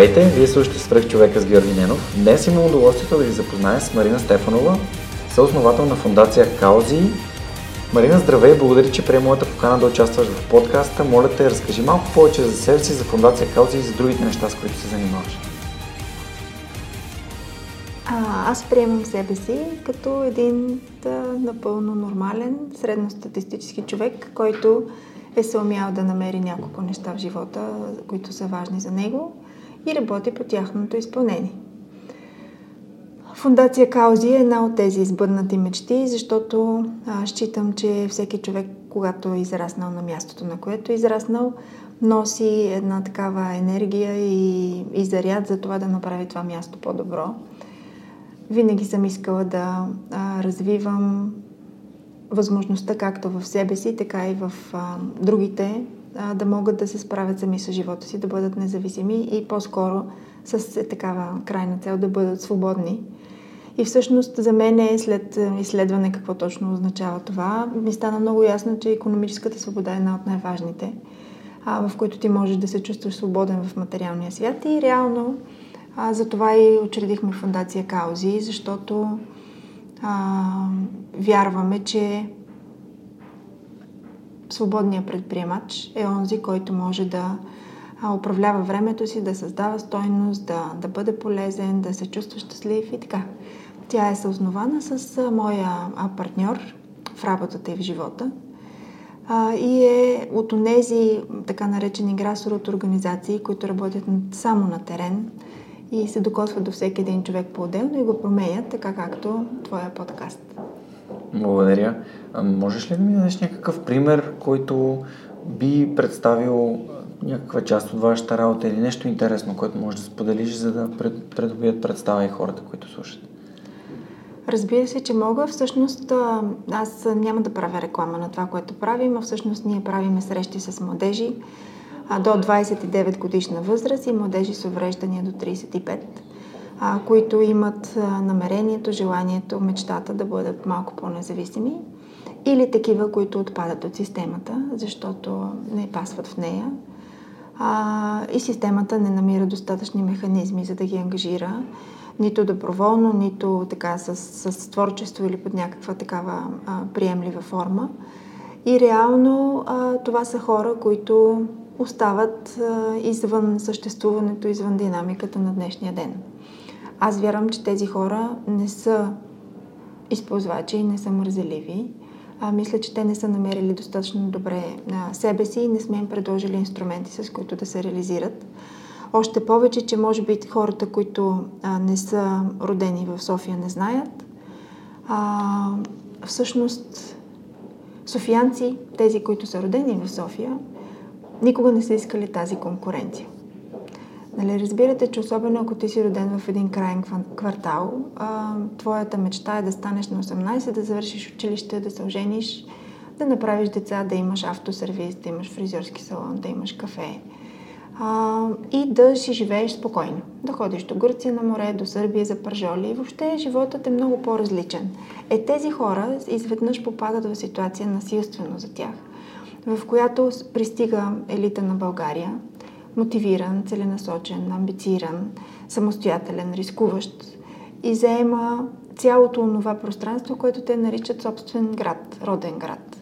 Здравейте, вие слушате Свръх човека с Георги Ненов. Днес имам удоволствието да ви запозная с Марина Стефанова, съосновател на фундация Каузи. Марина, здравей, благодаря, че приема моята покана да участваш в подкаста. Моля те, разкажи малко повече за себе си, за фундация Каузи и за другите неща, с които се занимаваш. А, аз приемам себе си като един да, напълно нормален, средностатистически човек, който е се умял да намери няколко неща в живота, които са важни за него и работи по тяхното изпълнение. Фундация Каузи е една от тези избъднати мечти, защото а, считам, че всеки човек, когато е израснал на мястото, на което е израснал, носи една такава енергия и, и заряд за това да направи това място по-добро. Винаги съм искала да а, развивам възможността както в себе си, така и в а, другите а, да могат да се справят сами с живота си, да бъдат независими и по-скоро с е, такава крайна цел да бъдат свободни. И всъщност за мен е след изследване какво точно означава това, ми стана много ясно, че економическата свобода е една от най-важните, а, в които ти можеш да се чувстваш свободен в материалния свят. И реално а, за това и учредихме фундация Каузи, защото а, вярваме, че свободният предприемач е онзи, който може да управлява времето си, да създава стойност, да, да бъде полезен, да се чувства щастлив и така. Тя е съоснована с моя партньор в работата и в живота и е от тези така наречени грасорот организации, които работят само на терен и се докосват до всеки един човек по-отделно и го променят, така както твоя подкаст. Благодаря. Можеш ли да ми дадеш някакъв пример, който би представил някаква част от вашата работа или нещо интересно, което може да споделиш, за да придобият представа и хората, които слушат? Разбира се, че мога. Всъщност аз няма да правя реклама на това, което правим, а всъщност ние правиме срещи с младежи до 29 годишна възраст и младежи с увреждания до 35 които имат намерението, желанието, мечтата да бъдат малко по-независими или такива, които отпадат от системата, защото не пасват в нея а, и системата не намира достатъчни механизми, за да ги ангажира нито доброволно, нито така с, с творчество или под някаква такава а, приемлива форма. И реално а, това са хора, които остават а, извън съществуването, извън динамиката на днешния ден. Аз вярвам, че тези хора не са използвачи не са мързеливи. А, мисля, че те не са намерили достатъчно добре на себе си и не сме им предложили инструменти, с които да се реализират. Още повече, че може би хората, които а, не са родени в София, не знаят. А, всъщност, софиянци, тези, които са родени в София, никога не са искали тази конкуренция. Нали, разбирате, че особено ако ти си роден в един крайен квартал, а, твоята мечта е да станеш на 18, да завършиш училище, да се ожениш, да направиш деца, да имаш автосервис, да имаш фризьорски салон, да имаш кафе а, и да си живееш спокойно. Да ходиш до Гърция на море, до Сърбия за пържоли и въобще животът е много по-различен. Е, тези хора изведнъж попадат в ситуация насилствено за тях, в която пристига елита на България, мотивиран, целенасочен, амбициран, самостоятелен, рискуващ и заема цялото това пространство, което те наричат собствен град, роден град.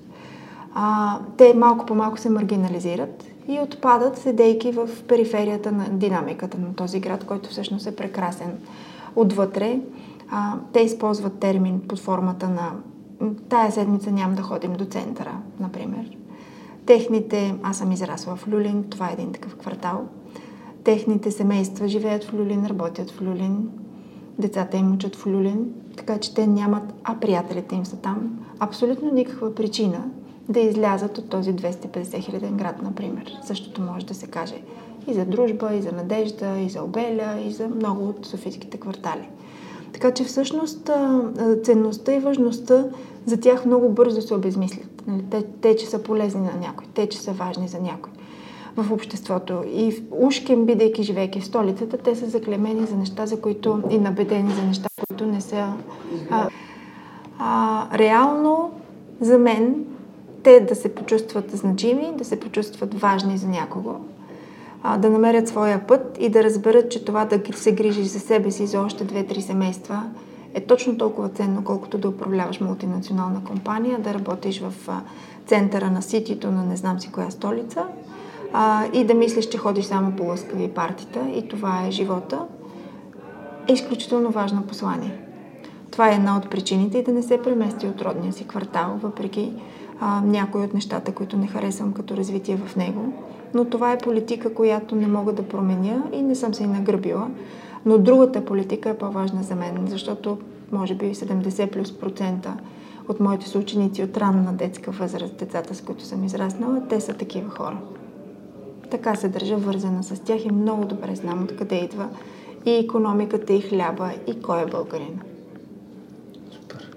а, те малко по малко се маргинализират и отпадат, седейки в периферията на динамиката на този град, който всъщност е прекрасен отвътре. А, те използват термин под формата на тая седмица няма да ходим до центъра, например. Техните, аз съм израсла в Люлин, това е един такъв квартал. Техните семейства живеят в Люлин, работят в Люлин, децата им учат в Люлин, така че те нямат, а приятелите им са там, абсолютно никаква причина да излязат от този 250 хиляден град, например. Същото може да се каже и за дружба, и за надежда, и за обеля, и за много от софийските квартали. Така че всъщност ценността и важността за тях много бързо се обезмислят. Нали, те, те, че са полезни на някой, те, че са важни за някой в обществото. И ушким, бидейки живейки в столицата, те са заклемени за неща, за които и набедени за неща, които не са... А, а, реално, за мен, те да се почувстват значими, да се почувстват важни за някого, а, да намерят своя път и да разберат, че това да се грижиш за себе си за още две-три семейства е точно толкова ценно, колкото да управляваш мултинационална компания, да работиш в центъра на ситито на не знам си коя столица а, и да мислиш, че ходиш само по лъскави партита и това е живота, е изключително важно послание. Това е една от причините и да не се премести от родния си квартал, въпреки а, някои от нещата, които не харесвам като развитие в него. Но това е политика, която не мога да променя и не съм се и нагръбила. Но другата политика е по-важна за мен, защото може би 70 плюс процента от моите съученици от ранна детска възраст, децата с които съм израснала, те са такива хора. Така се държа вързана с тях и много добре знам откъде идва и економиката, и хляба, и кой е българин. Супер.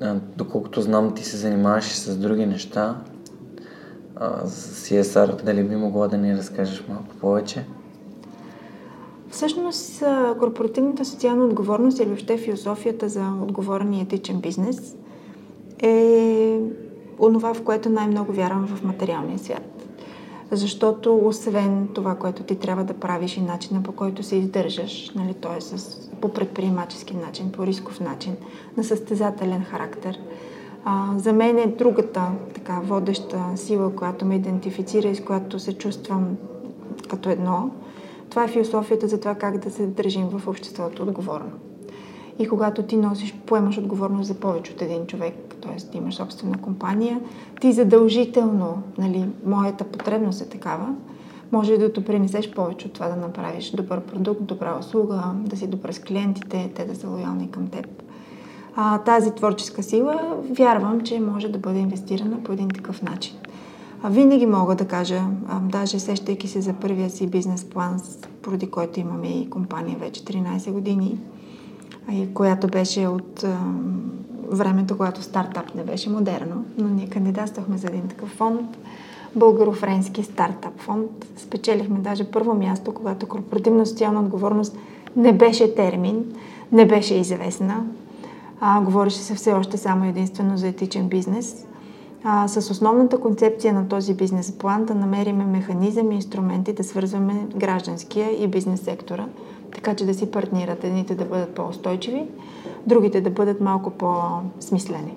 А, доколкото знам, ти се занимаваш с други неща. А, с CSR, дали би могла да ни разкажеш малко повече? Всъщност, корпоративната социална отговорност или въобще философията за отговорен и етичен бизнес е онова, в което най-много вярвам в материалния свят. Защото освен това, което ти трябва да правиш и начина по който се издържаш, нали, т.е. По предприемачески начин, по рисков начин, на състезателен характер, а, за мен е другата така водеща сила, която ме идентифицира и с която се чувствам като едно. Това е философията за това как да се държим в обществото отговорно. И когато ти носиш, поемаш отговорност за повече от един човек, т.е. имаш собствена компания, ти задължително, нали, моята потребност е такава, може да допринесеш повече от това да направиш добър продукт, добра услуга, да си добър с клиентите, те да са лоялни към теб. А, тази творческа сила вярвам, че може да бъде инвестирана по един такъв начин. Винаги мога да кажа, даже сещайки се за първия си бизнес план, поради който имаме и компания вече 13 години, и която беше от времето, когато стартап не беше модерно, но ние кандидатствахме за един такъв фонд, българо-френски стартап фонд. Спечелихме даже първо място, когато корпоративна социална отговорност не беше термин, не беше известна. А, говореше се все още само единствено за етичен бизнес. А, с основната концепция на този бизнес план да намериме механизъм и инструменти да свързваме гражданския и бизнес сектора – така че да си партнират. Едните да бъдат по-устойчиви, другите да бъдат малко по-смислени.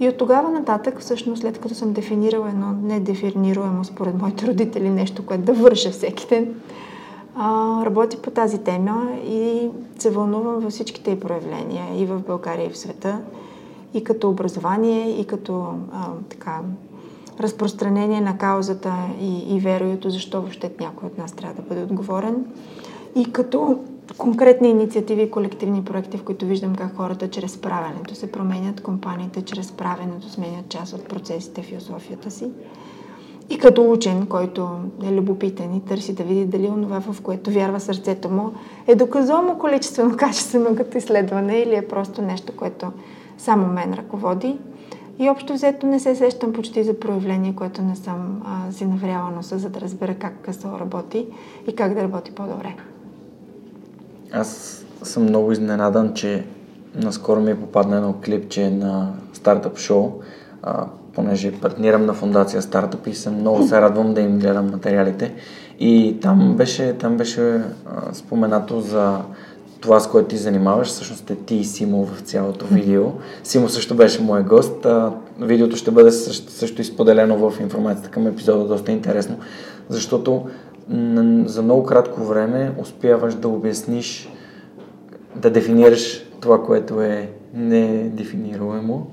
И от тогава нататък, всъщност, след като съм дефинирала едно недефинируемо според моите родители нещо, което да върша всеки ден, работя по тази тема и се вълнувам във всичките й проявления и в България, и в света, и като образование, и като а, така, разпространение на каузата и, и вероюто, защо въобще някой от нас трябва да бъде отговорен и като конкретни инициативи и колективни проекти, в които виждам как хората чрез правенето се променят, компаниите чрез правенето сменят част от процесите, философията си. И като учен, който е любопитен и търси да види дали онова, в което вярва сърцето му, е доказуемо количествено качествено като изследване или е просто нещо, което само мен ръководи. И общо взето не се сещам почти за проявление, което не съм а, си навряла носа, за да разбера как късо работи и как да работи по-добре. Аз съм много изненадан, че наскоро ми е попадна едно клипче на стартъп шоу, а, понеже партнирам на фундация Стартъп и съм много се радвам да им гледам материалите. И там беше, там беше а, споменато за това, с което ти занимаваш. Всъщност е ти и Симо в цялото видео. Симо също беше мой гост. А, видеото ще бъде също, също изподелено в информацията към епизода, доста интересно, защото за много кратко време успяваш да обясниш, да дефинираш това, което е недефинируемо,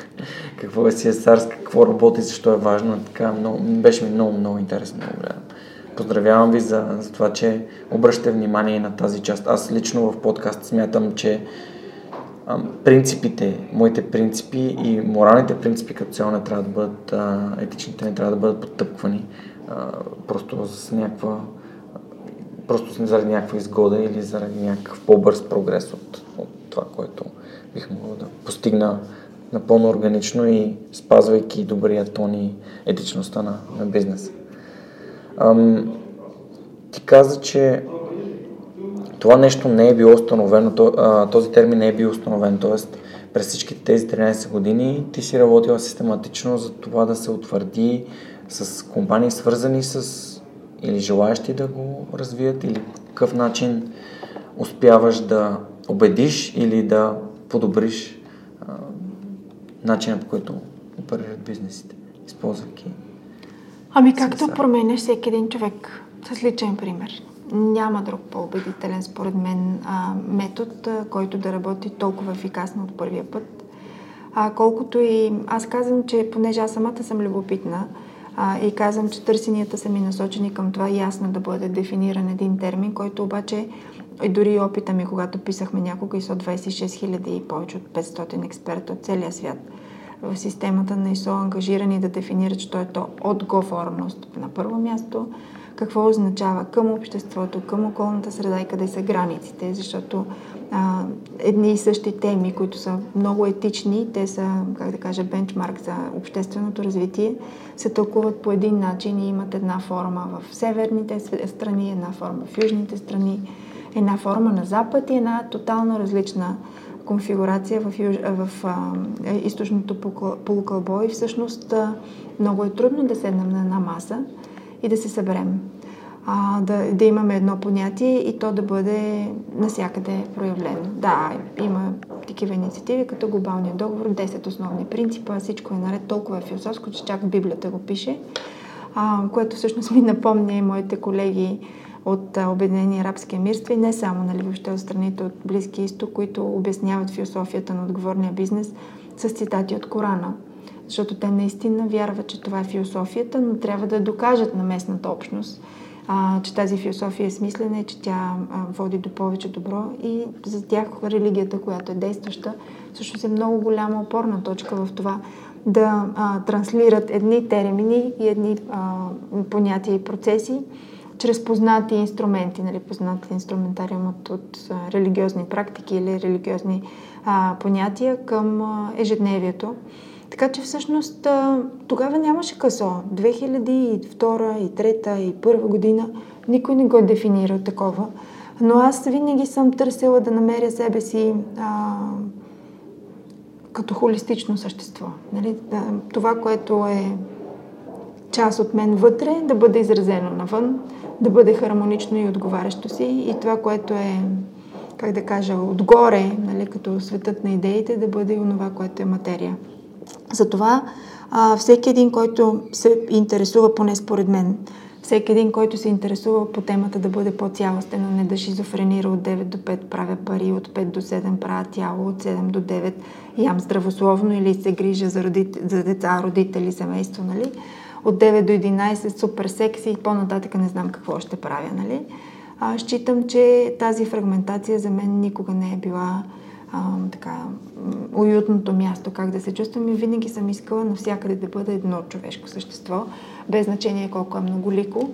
какво е CSR, какво работи, защо е важно. Така, много, беше ми много, много интересно. Много гледам. Поздравявам ви за, за това, че обръщате внимание на тази част. Аз лично в подкаст смятам, че принципите, моите принципи и моралните принципи като цяло не трябва да бъдат, а, етичните не трябва да бъдат потъпквани а, просто с някаква просто заради някаква изгода или заради някакъв по-бърз прогрес от, от това, което бих могъл да постигна напълно органично и спазвайки добрия тон и етичността на, на бизнеса. Ам, ти каза, че това нещо не е било установено, този термин не е бил установен, т.е. през всичките тези 13 години ти си работила систематично за това да се утвърди с компании свързани с или желаящи да го развият или какъв начин успяваш да убедиш или да подобриш а, начина по който оперират бизнесите, използвайки Ами както променяш всеки един човек с личен пример. Няма друг по-убедителен, според мен, а, метод, а, който да работи толкова ефикасно от първия път. А, колкото и аз казвам, че понеже аз самата съм любопитна а, и казвам, че търсенията са ми насочени към това ясно да бъде дефиниран един термин, който обаче и дори опита ми, когато писахме някога ISO 26 000 и повече от 500 експерта от целия свят – в системата на ИСО ангажирани да дефинират, що е то отговорност на първо място, какво означава към обществото, към околната среда и къде са границите, защото а, едни и същи теми, които са много етични, те са, как да кажа, бенчмарк за общественото развитие, се тълкуват по един начин и имат една форма в северните страни, една форма в южните страни, една форма на запад и една тотално различна конфигурация в, юж... в а, е, източното полукълбо и всъщност а, много е трудно да седнем на една маса и да се съберем. А, да, да имаме едно понятие и то да бъде насякъде проявлено. Да, има такива инициативи, като глобалния договор, 10 основни принципа, всичко е наред, толкова е философско, че чак Библията го пише, а, което всъщност ми напомня и моите колеги от Обединени арабски емирства и не само, нали, въобще от страните от Близкия изток, които обясняват философията на отговорния бизнес с цитати от Корана. Защото те наистина вярват, че това е философията, но трябва да докажат на местната общност, а, че тази философия е смислена и че тя а, води до повече добро и за тях религията, която е действаща, също е много голяма опорна точка в това да а, транслират едни термини и едни а, понятия и процеси, чрез познати инструменти, нали, познати инструментариум от, от религиозни практики или религиозни а, понятия към а, ежедневието. Така че всъщност а, тогава нямаше късо. 2002, и 2003 и първа година никой не го е дефинирал такова. Но аз винаги съм търсила да намеря себе си а, като холистично същество. Нали? Това, което е част от мен вътре, да бъде изразено навън, да бъде хармонично и отговарящо си и това, което е, как да кажа, отгоре, нали, като светът на идеите, да бъде и онова, което е материя. Затова а, всеки един, който се интересува, поне според мен, всеки един, който се интересува по темата да бъде по-цялостен, а не да шизофренира от 9 до 5 правя пари, от 5 до 7 правя тяло, от 7 до 9 ям здравословно или се грижа за, родит... за деца, родители, семейство, нали? От 9 до 11 супер секси и по-нататък не знам какво ще правя, нали? А, считам, че тази фрагментация за мен никога не е била а, така, уютното място, как да се чувствам и винаги съм искала навсякъде да бъда едно човешко същество, без значение колко е многолико,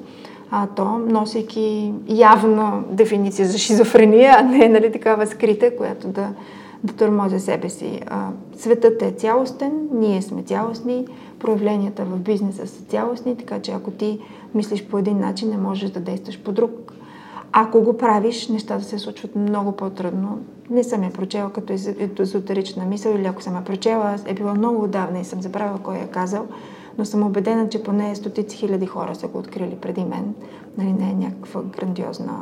а то носейки явно дефиниция за шизофрения, а не нали, такава скрита, която да, да тормозя себе си. А, светът е цялостен, ние сме цялостни, проявленията в бизнеса са цялостни, така че ако ти мислиш по един начин, не можеш да действаш по друг. Ако го правиш, нещата се случват много по-трудно. Не съм я прочела като езотерична мисъл или ако съм я прочела, е било много отдавна и съм забравила кой е казал, но съм убедена, че поне стотици хиляди хора са го открили преди мен. Нали, не е някаква грандиозна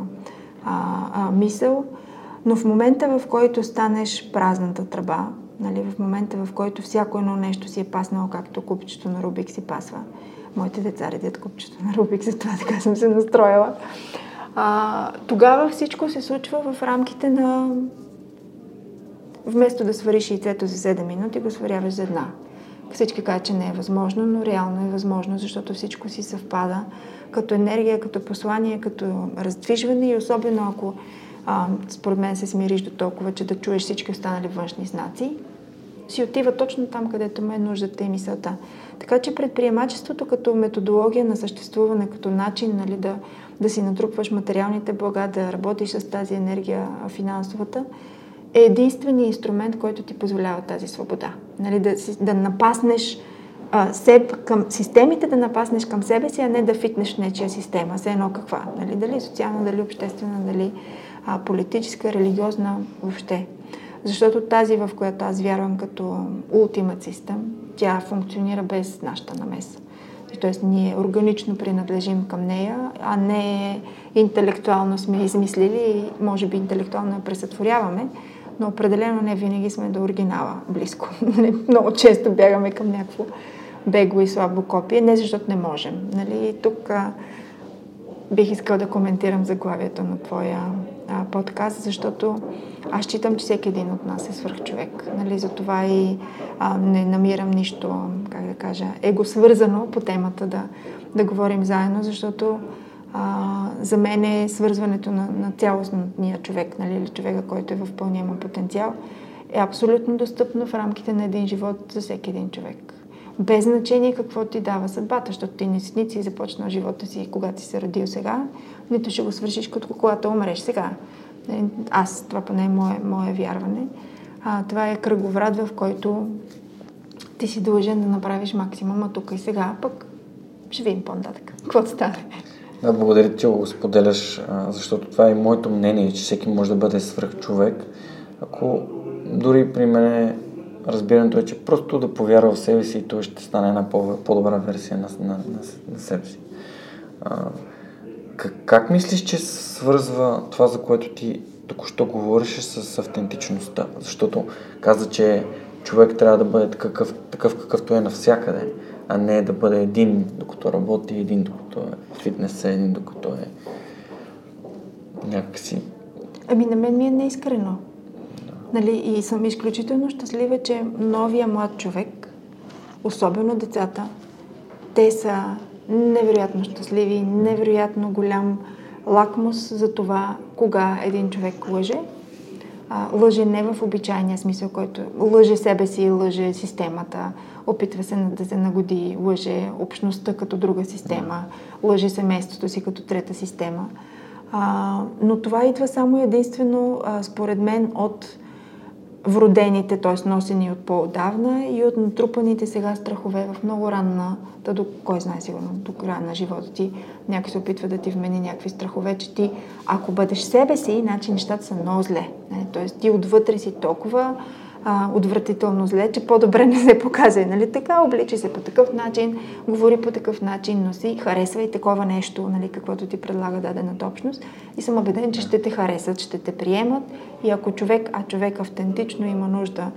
а, а, мисъл. Но в момента, в който станеш празната тръба, Нали, в момента, в който всяко едно нещо си е паснало, както купчето на Рубик си пасва. Моите деца редят купчето на Рубик, затова така съм се настроила. А, тогава всичко се случва в рамките на... Вместо да свариш яйцето за 7 минути, го сваряваш за една. Всички казват, че не е възможно, но реално е възможно, защото всичко си съвпада като енергия, като послание, като раздвижване и особено ако а, според мен се смириш до толкова, че да чуеш всички останали външни знаци, си отива точно там, където ме е нуждата и мисълта. Така че предприемачеството като методология на съществуване, като начин нали, да, да си натрупваш материалните блага, да работиш с тази енергия финансовата, е единственият инструмент, който ти позволява тази свобода. Нали, да, да напаснеш а, себ, към системите, да напаснеш към себе си, а не да фитнеш в нечия система. Все едно каква. Нали, дали социална, дали обществена, дали а, политическа, религиозна, въобще. Защото тази, в която аз вярвам като ултимат систем, тя функционира без нашата намеса. Тоест ние органично принадлежим към нея, а не интелектуално сме измислили може би интелектуално я пресътворяваме, но определено не винаги сме до оригинала близко. Много често бягаме към някакво бегло и слабо копие, не защото не можем. Нали, тук бих искал да коментирам заглавието на твоя а, подкаст, защото аз считам, че всеки един от нас е свърхчовек. Нали, затова и а, не намирам нищо, как да кажа, его свързано по темата да, да говорим заедно, защото а, за мен е свързването на, на цялостния човек, нали, или човека, който е в пълния му потенциал, е абсолютно достъпно в рамките на един живот за всеки един човек. Без значение какво ти дава съдбата, защото ти не си, си започнал живота си, когато си се родил сега, нито ще го свършиш като когато умреш сега. Е, аз, това поне е мое, мое вярване. А, това е кръговрат, в който ти си длъжен да направиш максимума тук и сега, пък ще видим по-нататък. Какво стане? Да, благодаря, че го споделяш, защото това е моето мнение, че всеки може да бъде свръхчовек. Ако дори при мен разбирането е, че просто да повярва в себе си и той ще стане една по-добра версия на, на, на, на себе си. А, как, как мислиш, че свързва това, за което ти току-що говориш с автентичността? Защото каза, че човек трябва да бъде такъв, такъв какъвто е навсякъде, а не да бъде един докато работи, един докато е в фитнеса, един докато е някакси. Ами на мен ми е неискрено. Нали, и съм изключително щастлива, че новия млад човек, особено децата, те са невероятно щастливи, невероятно голям лакмус за това кога един човек лъже. А, лъже не в обичайния смисъл, който лъже себе си, лъже системата, опитва се да се нагоди, лъже общността като друга система, лъже семейството си като трета система. А, но това идва само единствено, а, според мен, от вродените, т.е. носени от по-отдавна и от натрупаните сега страхове в много ранна, да до кой знае сигурно, до края на живота ти, някой се опитва да ти вмени някакви страхове, че ти, ако бъдеш себе си, иначе нещата са много зле. Нали? Т.е. ти отвътре си толкова а, отвратително зле, че по-добре не се показва. Нали? Така, обличи се по такъв начин, говори по такъв начин, носи, харесва и такова нещо, нали, каквото ти предлага дадената общност. И съм убеден, че ще те харесат, ще те приемат. И ако човек, а човек автентично има нужда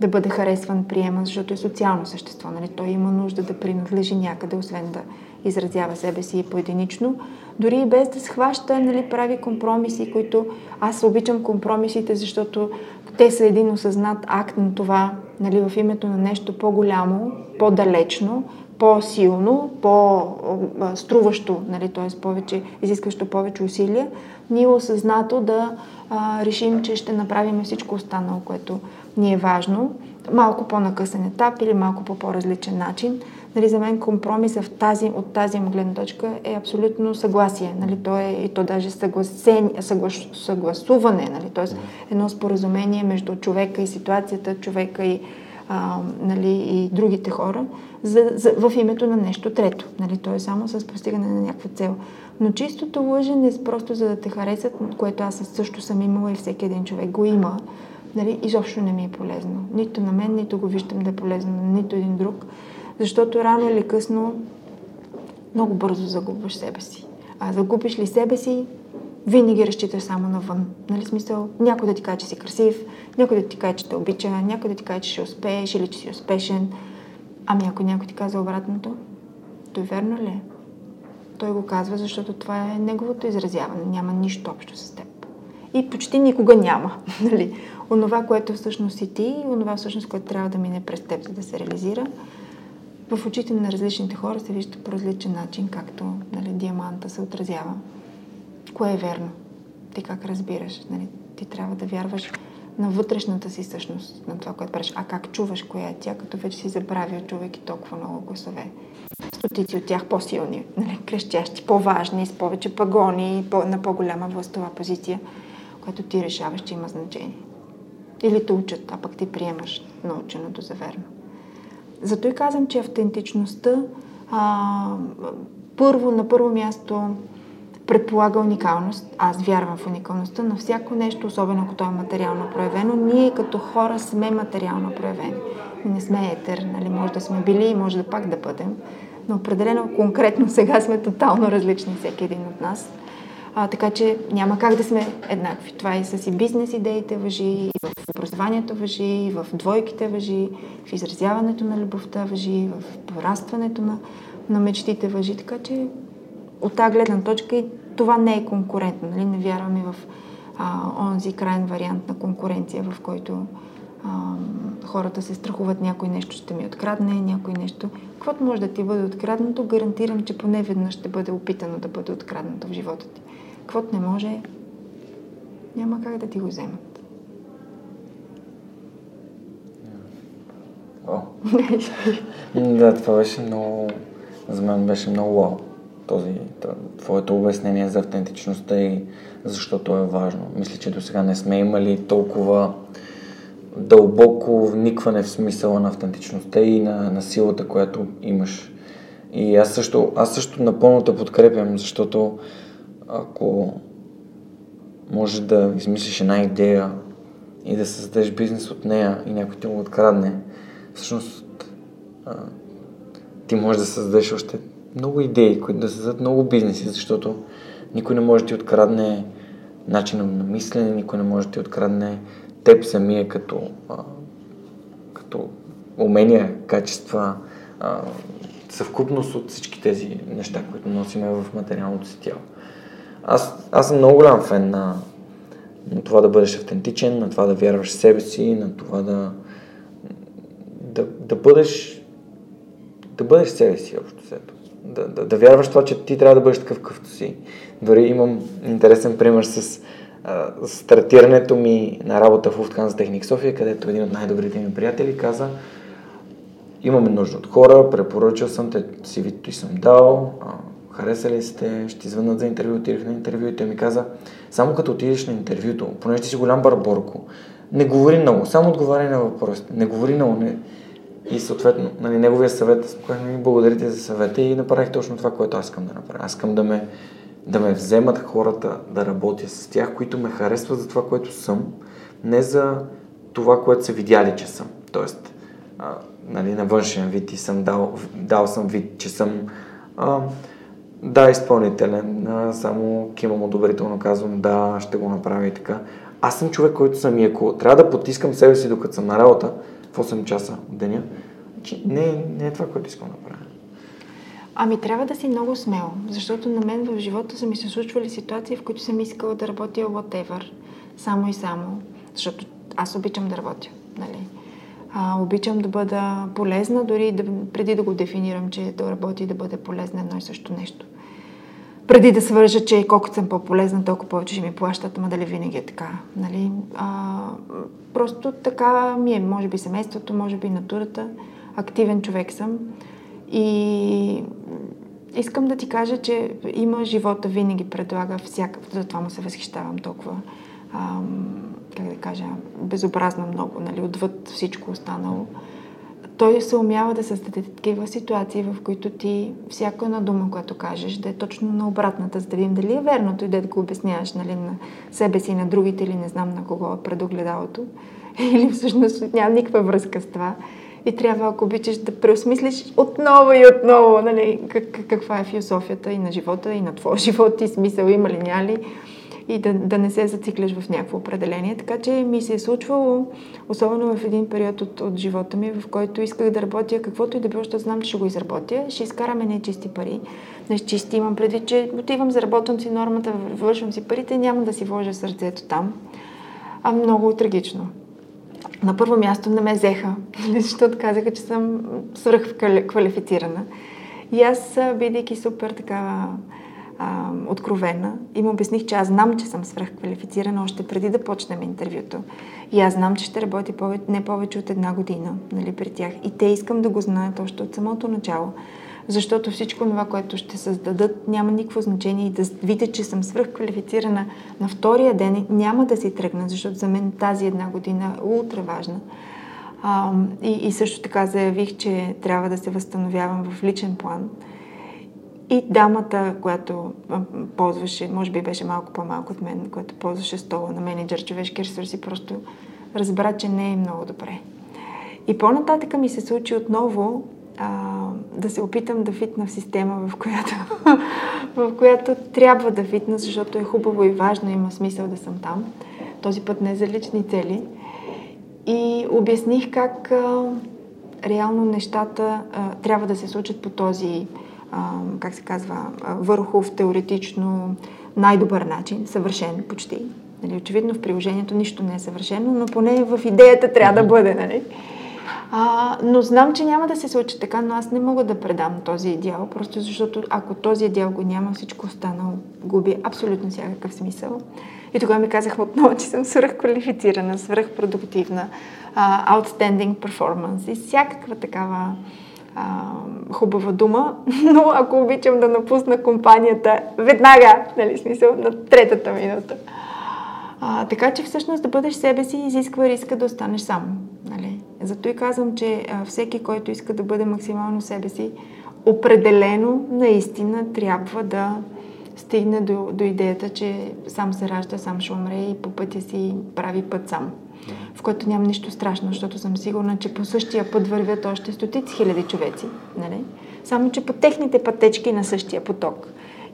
да бъде харесван, приема, защото е социално същество. Нали? Той има нужда да принадлежи някъде, освен да изразява себе си поединично. Дори и без да схваща, нали, прави компромиси, които аз обичам компромисите, защото те са един осъзнат акт на това, нали, в името на нещо по-голямо, по-далечно, по-силно, по-струващо, нали, т.е. повече, изискващо повече усилия, ние осъзнато да а, решим, че ще направим всичко останало, което ни е важно, малко по-накъсен етап или малко по по-различен начин. Нали, за мен компромиса в тази, от тази му гледна точка е абсолютно съгласие. Нали, то е и то даже съгласен, съглас, съгласуване, нали, т.е. едно споразумение между човека и ситуацията, човека и, а, нали, и другите хора за, за, в името на нещо трето. Нали, то е само с постигане на някаква цел. Но чистото лъжене е просто за да те харесат, което аз също съм имала и всеки един човек го има, нали, изобщо не ми е полезно. Нито на мен, нито го виждам да е полезно на нито един друг защото рано или късно много бързо загубваш себе си. А загубиш ли себе си, винаги разчиташ само навън. Нали смисъл, някой да ти каже, че си красив, някой да ти каже, че те обича, някой да ти каже, че ще успееш или че си успешен. Ами ако някой ти казва обратното, той верно ли е? Той го казва, защото това е неговото изразяване. Няма нищо общо с теб. И почти никога няма. Нали? Онова, което всъщност си ти, онова всъщност, което трябва да мине през теб, за да се реализира, в очите на различните хора се вижда по различен начин, както нали, диаманта се отразява. Кое е верно? Ти как разбираш? Нали? Ти трябва да вярваш на вътрешната си същност, на това, което правиш. А как чуваш коя е тя, като вече си забравил, чувайки толкова много гласове? Стотици от тях по-силни, нали? крещящи, по-важни, с повече пагони, на по-голяма властова позиция, която ти решаваш, че има значение. Или те учат, а пък ти приемаш наученото за верно. Зато и казвам, че автентичността а, първо, на първо място предполага уникалност. Аз вярвам в уникалността на всяко нещо, особено ако то е материално проявено. Ние като хора сме материално проявени. Не сме етер, нали? може да сме били и може да пак да бъдем. Но определено конкретно сега сме тотално различни всеки един от нас. А, така че няма как да сме еднакви. Това и с и бизнес идеите въжи, и в образованието въжи, и в двойките въжи, в изразяването на любовта въжи, в порастването на, на мечтите въжи. Така че от тази гледна точка и това не е конкурентно. Нали? Не вярваме в а, онзи крайен вариант на конкуренция, в който а, хората се страхуват някой нещо ще ми открадне, някой нещо. Каквото може да ти бъде откраднато, гарантирам, че поне веднъж ще бъде опитано да бъде откраднато в живота ти. Каквото не може, няма как да ти го вземат. О. да, това беше много... За мен беше много вау. Този, твоето обяснение за автентичността и защото е важно. Мисля, че до сега не сме имали толкова дълбоко вникване в смисъла на автентичността и на, на силата, която имаш. И аз също, аз също напълно те подкрепям, защото ако може да измислиш една идея и да създадеш бизнес от нея и някой ти го открадне, всъщност ти можеш да създадеш още много идеи, които да създадат много бизнеси, защото никой не може да ти открадне начина на мислене, никой не може да ти открадне теб самия като, като умения, качества, съвкупност от всички тези неща, които носиме в материалното си тяло. Аз, аз съм много голям фен на, на това да бъдеш автентичен, на това да вярваш в себе си, на това да, да, да бъдеш да бъдеш себе си общо сето. Да, да, да вярваш това, че ти трябва да бъдеш такъв какъвто си. Дори имам интересен пример с а, стартирането ми на работа в Lufthansa Техник София, където един от най-добрите ми приятели каза имаме нужда от хора, препоръчал съм те, си вито и съм дал, а, хареса ли сте, ще извънат за интервю, отидох на интервю и той ми каза, само като отидеш на интервюто, понеже ти си голям барборко, не говори много, само отговаряй на въпросите, не говори много. Не... И съответно, нали, неговия съвет, ми благодарите за съвета и направих точно това, което аз искам да направя. Аз искам да ме, да ме вземат хората да работя с тях, които ме харесват за това, което съм, не за това, което са видяли, че съм. Тоест, а, нали, на външен вид и съм дал, дал съм вид, че съм а, да, изпълнителен, само кимам одобрително казвам да, ще го направя и така. Аз съм човек, който съм и ако трябва да потискам себе си докато съм на работа в 8 часа в деня, не, не е това, което искам да правя. Ами трябва да си много смел, защото на мен в живота са ми се случвали ситуации, в които съм искала да работя whatever, само и само, защото аз обичам да работя, нали? А, обичам да бъда полезна, дори да, преди да го дефинирам, че да работи и да бъде полезна едно и също нещо. Преди да свържа, че колкото съм по-полезна, толкова повече ще ми плащат, ама дали винаги е така. Нали? А, просто така ми е, може би семейството, може би натурата. Активен човек съм. И искам да ти кажа, че има живота винаги предлага всяка, затова му се възхищавам толкова как да кажа, безобразно много, нали, отвъд всичко останало. Той се умява да създаде такива ситуации, в които ти всяка една дума, която кажеш, да е точно на обратната, за да видим дали е верното и да го обясняваш нали, на себе си на другите или не знам на кого е предогледалото. Или всъщност няма никаква връзка с това. И трябва, ако обичаш, да преосмислиш отново и отново нали, как, каква е философията и на живота, и на твоя живот, и смисъл има ли, няма ли и да, да не се зацикляш в някакво определение. Така че ми се е случвало, особено в един период от, от живота ми, в който исках да работя каквото и да било, защото знам, че ще го изработя. Ще изкараме не чисти пари. Не чисти имам предвид, че отивам, заработвам си нормата, вършвам си парите, няма да си вложа сърцето там. А много трагично. На първо място не ме взеха, защото казаха, че съм свръхквалифицирана. И аз, бидейки супер така а, откровена и му обясних, че аз знам, че съм свръхквалифицирана още преди да почнем интервюто. И аз знам, че ще работи повече, не повече от една година нали, при тях. И те искам да го знаят още от самото начало. Защото всичко това, което ще създадат, няма никакво значение и да видят, че съм свръхквалифицирана на втория ден, няма да си тръгна, защото за мен тази една година е ултра важна. А, и, и също така заявих, че трябва да се възстановявам в личен план. И дамата, която ползваше, може би беше малко по-малко от мен, която ползваше стола на менеджер човешки ресурси, просто разбра, че не е много добре. И по-нататъка ми се случи отново а, да се опитам да фитна в система, в която, в която трябва да фитна, защото е хубаво и важно, има смисъл да съм там. Този път не за лични цели. И обясних как а, реално нещата а, трябва да се случат по този как се казва, върхов, теоретично, най-добър начин, съвършен почти. Нали, очевидно в приложението нищо не е съвършено, но поне в идеята трябва да бъде. Нали? А, но знам, че няма да се случи така, но аз не мога да предам този идеал, просто защото ако този идеал го няма, всичко останало губи абсолютно всякакъв смисъл. И тогава ми казах отново, че съм свръхквалифицирана, свръхпродуктивна, uh, outstanding performance и всякаква такава а, хубава дума, но ако обичам да напусна компанията веднага, нали, смисъл, на третата минута. А, така че всъщност да бъдеш себе си изисква риска да останеш сам. Нали? Зато и казвам, че а, всеки, който иска да бъде максимално себе си, определено наистина трябва да стигне до, до идеята, че сам се ражда, сам ще умре и по пътя си прави път сам в което няма нищо страшно, защото съм сигурна, че по същия път вървят още стотици хиляди човеци. Нали? Само, че по техните пътечки на същия поток.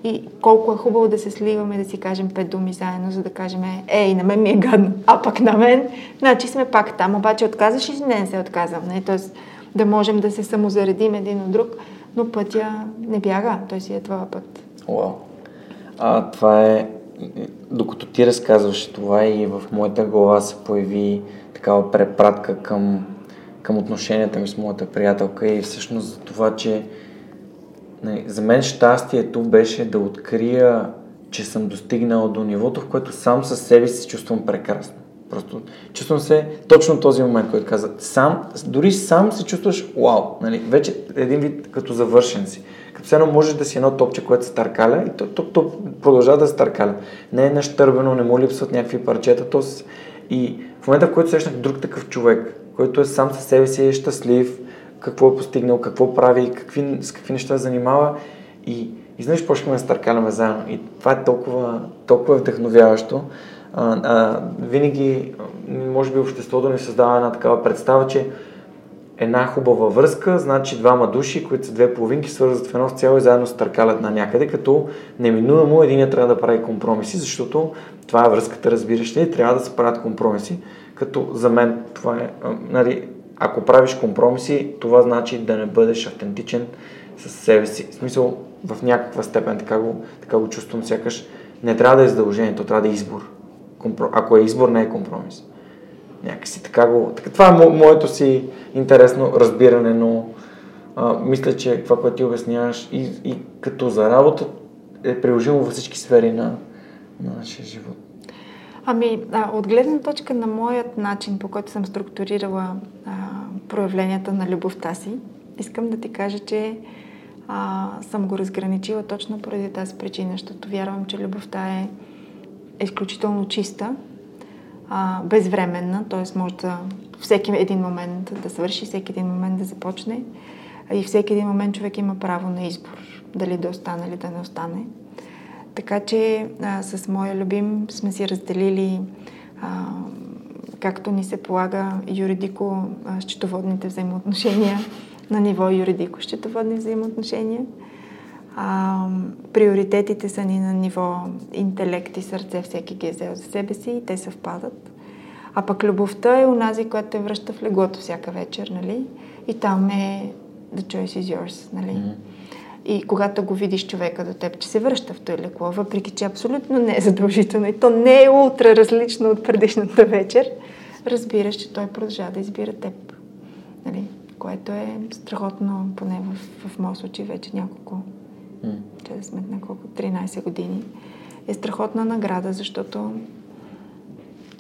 И колко е хубаво да се сливаме, да си кажем пет думи заедно, за да кажем, ей, на мен ми е гадно, а пък на мен, значи сме пак там, обаче отказваш и не, не се отказвам. Не? Тоест да можем да се самозаредим един от друг, но пътя не бяга, той си е твоя път. Уау. А, това е докато ти разказваш това и в моята глава се появи такава препратка към, към отношенията ми с моята приятелка и всъщност за това, че нали, за мен щастието беше да открия, че съм достигнал до нивото, в което сам със себе си се чувствам прекрасно. Просто чувствам се точно този момент, който каза. Сам, дори сам се чувстваш вау, нали? вече един вид като завършен си. Като все едно можеш да си едно топче, което се търкаля и то, то, то продължава да се търкаля. Не е нащърбено, не му липсват някакви парчета. То с... И в момента, в който срещнах друг такъв човек, който е сам със себе си, е щастлив, какво е постигнал, какво прави, какви, с какви неща занимава и изведнъж почваме да се заедно. И това е толкова, толкова вдъхновяващо. А, а, винаги, може би, обществото ни създава една такава представа, че една хубава връзка, значи двама души, които са две половинки, свързват в едно с цяло и заедно се търкалят на някъде, като неминуемо един трябва да прави компромиси, защото това е връзката, разбираш ли, трябва да се правят компромиси, като за мен това е, нали, ако правиш компромиси, това значи да не бъдеш автентичен със себе си. В смисъл, в някаква степен така го, така го чувствам, сякаш не трябва да е задължение, то трябва да е избор. Компро... Ако е избор, не е компромис. Някакси така го... Така, това е мо, моето си интересно разбиране, но а, мисля, че това, което ти обясняваш и, и като за работа е приложимо във всички сфери на, на нашия живот. Ами, а, от гледна точка на моят начин, по който съм структурирала а, проявленията на любовта си, искам да ти кажа, че а, съм го разграничила точно поради тази причина, защото вярвам, че любовта е изключително чиста, а, безвременна, т.е. може да всеки един момент да свърши, всеки един момент да започне и всеки един момент човек има право на избор, дали да остане или да не остане. Така че а, с моя любим сме си разделили а, както ни се полага юридико-счетоводните взаимоотношения на ниво юридико-счетоводни взаимоотношения. А, приоритетите са ни на ниво интелект и сърце, всеки ги е взел за себе си и те съвпадат. А пък любовта е онази, която те връща в леглото всяка вечер, нали? И там е the choice is yours, нали? Mm-hmm. И когато го видиш човека до теб, че се връща в той лекло, въпреки че абсолютно не е задължително и то не е ултра различно от предишната вечер, разбираш, че той продължава да избира теб. Нали? Което е страхотно, поне в, в моят случай вече няколко, mm. че да сме колко, 13 години. Е страхотна награда, защото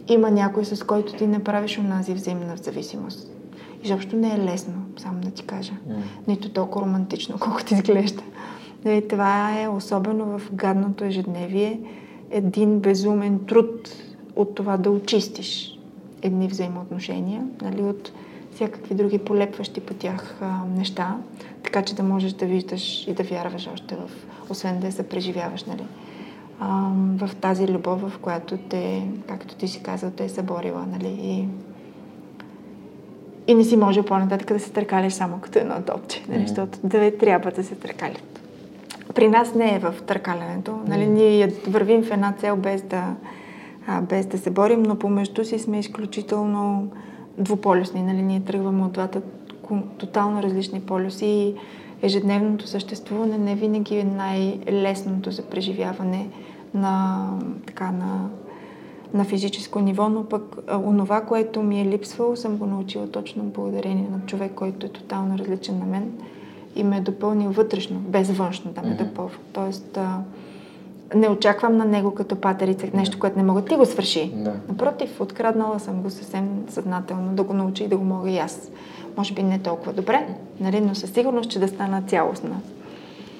има някой, с който ти не правиш онази взаимна зависимост. Изобщо не е лесно, само да ти кажа. Mm. Нито толкова романтично, колкото изглежда. И това е особено в гадното ежедневие един безумен труд от това да очистиш едни взаимоотношения, нали, от всякакви други полепващи по тях а, неща, така че да можеш да виждаш и да вярваш още в, освен да я съпреживяваш, нали, а, в тази любов, в която те, както ти си казал, те е съборила, нали, и и не си може по-нататък да се търкаляш само като едно топче, нали, mm-hmm. защото две трябва да се търкалят. При нас не е в търкалянето. Нали, mm-hmm. Ние вървим в една цел без да, а, без да се борим, но помежду си сме изключително двуполюсни. Нали, ние тръгваме от двата тотално различни полюси и ежедневното съществуване не винаги е най-лесното за преживяване на, така, на на физическо ниво, но пък онова, което ми е липсвало, съм го научила точно благодарение на човек, който е тотално различен на мен и ме е допълнил вътрешно, без външно да ме mm-hmm. допълва. Тоест, не очаквам на него като патерица нещо, което не мога ти го свърши. Да. Напротив, откраднала съм го съвсем съзнателно да го научи и да го мога и аз. Може би не толкова добре, нали, но със сигурност, че да стана цялостна.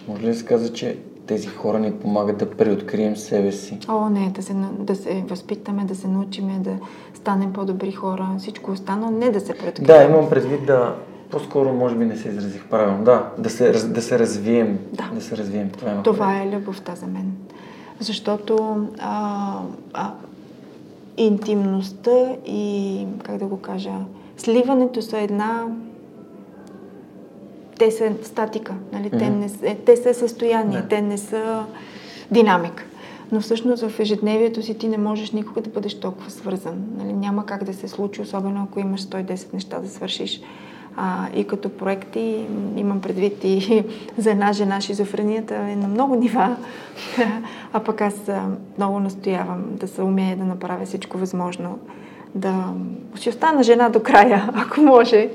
Може ли да се каза, че тези хора ни помагат да преоткрием себе си. О, не, да се, да се възпитаме, да се научиме, да станем по-добри хора, всичко останало, не да се преоткрием. Да, имам предвид да, по-скоро може би не се изразих правилно. Да, да се, да се развием. Да. да се развием. Това е, Това е любовта за мен. Защото а, а, интимността и, как да го кажа, сливането са една те са статика, нали? Mm-hmm. те, не, те са състояние, yeah. те не са динамика. Но всъщност в ежедневието си ти не можеш никога да бъдеш толкова свързан. Нали? Няма как да се случи, особено ако имаш 110 неща да свършиш. А, и като проекти имам предвид и за една жена шизофренията е на много нива, а пък аз много настоявам да се умея да направя всичко възможно, да ще остана жена до края, ако може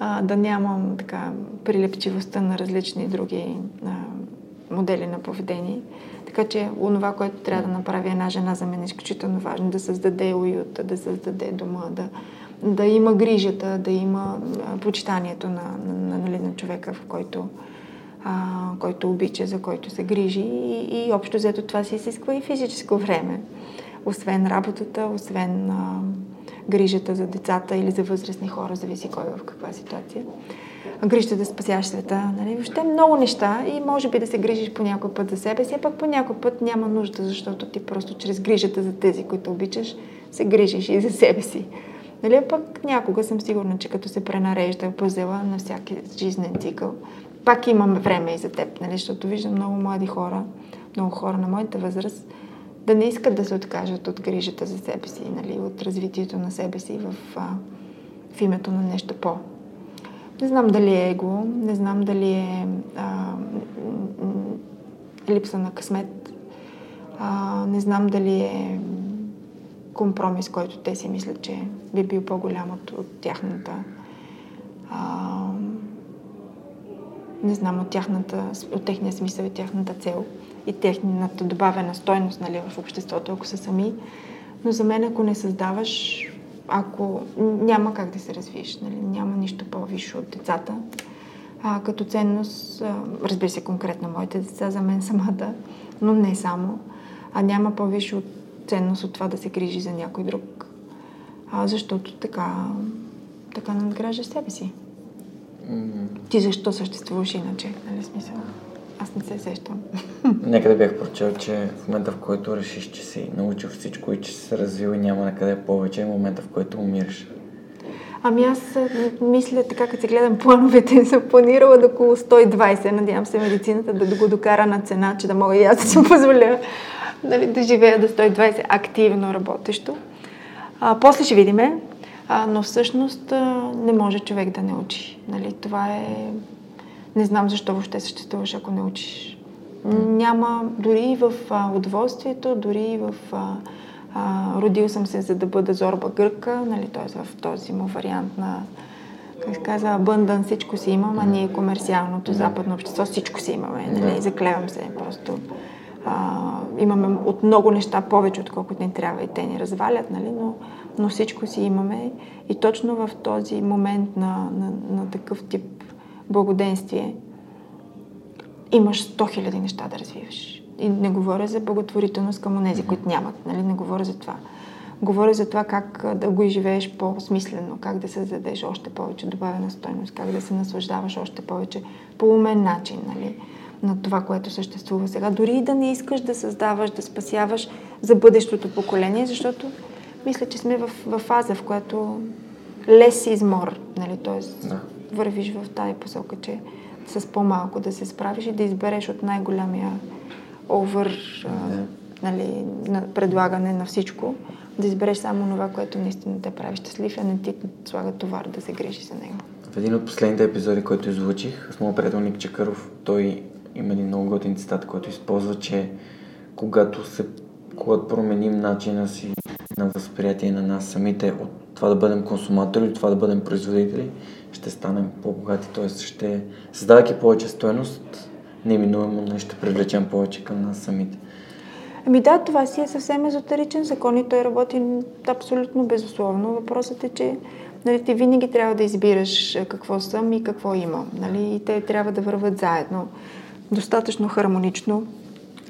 а, да нямам така прилепчивостта на различни други а, модели на поведение. Така че онова, което трябва да направи една жена за мен е изключително важно. Да създаде уюта, да създаде дома, да, да има грижата, да има почитанието на, на, на, нали, на човека, в който, а, който обича, за който се грижи. И, и общо взето това се изисква и физическо време. Освен работата, освен а, грижата за децата или за възрастни хора, зависи кой е в каква ситуация. Грижата да спасяш света. Нали? Въобще много неща и може би да се грижиш по някой път за себе си, а пък по някой път няма нужда, защото ти просто чрез грижата за тези, които обичаш, се грижиш и за себе си. Нали? Пък някога съм сигурна, че като се пренарежда пъзела на всяки жизнен цикъл, пак имаме време и за теб, нали? защото виждам много млади хора, много хора на моята възраст, да не искат да се откажат от грижата за себе си, нали, от развитието на себе си в, в името на нещо по. Не знам дали е его, не знам дали е а, липса на късмет, а, не знам дали е компромис, който те си мислят, че би бил по-голям от, от тяхната а, не знам, от, тяхната, от техния смисъл и тяхната цел и техната добавена стойност нали, в обществото, ако са сами. Но за мен, ако не създаваш, ако няма как да се развиеш, нали, няма нищо по-висше от децата. А, като ценност, разбира се, конкретно моите деца, за мен самата, но не само. А няма по-висше от ценност от това да се грижи за някой друг. А, защото така, така надграждаш себе си. Mm-hmm. Ти защо съществуваш иначе, нали смисъл? Аз не се сещам. Някъде бях прочел, че в момента в който решиш, че си научил всичко и че си се развил и няма накъде повече, е момента в който умираш. Ами аз мисля, така като си гледам плановете, съм планирала да около 120. Надявам се медицината да го докара на цена, че да мога и аз да си позволя нали, да живея до 120 активно работещо. А, после ще видиме, а, но всъщност а, не може човек да не учи. Нали, това е... Не знам защо въобще съществуваш, ако не учиш. Няма дори в а, удоволствието, дори в... А, а, родил съм се за да бъда зорба гръка, нали, т.е. в този му вариант на как се казва, абъндан, всичко си имам, а ние комерциалното западно общество всичко си имаме, нали, заклевам се просто. А, имаме от много неща повече, отколкото ни трябва и те ни развалят, нали, но, но всичко си имаме и точно в този момент на, на, на такъв тип благоденствие имаш 100 хиляди неща да развиваш. И не говоря за благотворителност към онези, които нямат. Нали? Не говоря за това. Говоря за това как да го изживееш по-смислено, как да се зададеш още повече добавена стойност, как да се наслаждаваш още повече по умен начин нали? На това, което съществува сега. Дори и да не искаш да създаваш, да спасяваш за бъдещото поколение, защото мисля, че сме в, в фаза, в която лес измор, нали? т.е. Да. вървиш в тази посока, че с по-малко да се справиш и да избереш от най-голямия овър нали, на предлагане на всичко, да избереш само това, което наистина те прави щастлив, а не ти слага товар да се грижи за него. В един от последните епизоди, който излучих, с моят приятел Ник Чакаров, той има един много готин цитат, който използва, че когато се когато променим начина си на възприятие на нас самите от това да бъдем консуматори, от това да бъдем производители, ще станем по-богати, т.е. ще създавайки повече стоеност, неминуемо не ще привлечем повече към нас самите. Ами да, това си е съвсем езотеричен закон и той работи абсолютно безусловно. Въпросът е, че нали, ти винаги трябва да избираш какво съм и какво имам. Нали? И те трябва да върват заедно, достатъчно хармонично.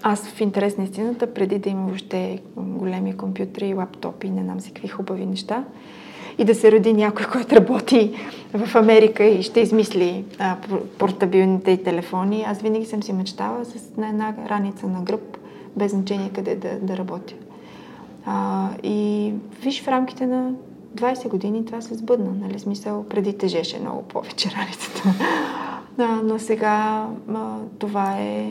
Аз в интерес на истината, преди да имам въобще големи компютри, лаптопи, не знам си какви хубави неща, и да се роди някой, който работи в Америка и ще измисли а, портабилните телефони. Аз винаги съм си мечтала с на една раница на гръб, без значение къде да, да работя. А, и виж, в рамките на 20 години това се сбъдна, нали? Смисъл, преди тежеше много повече раницата. А, но сега а, това е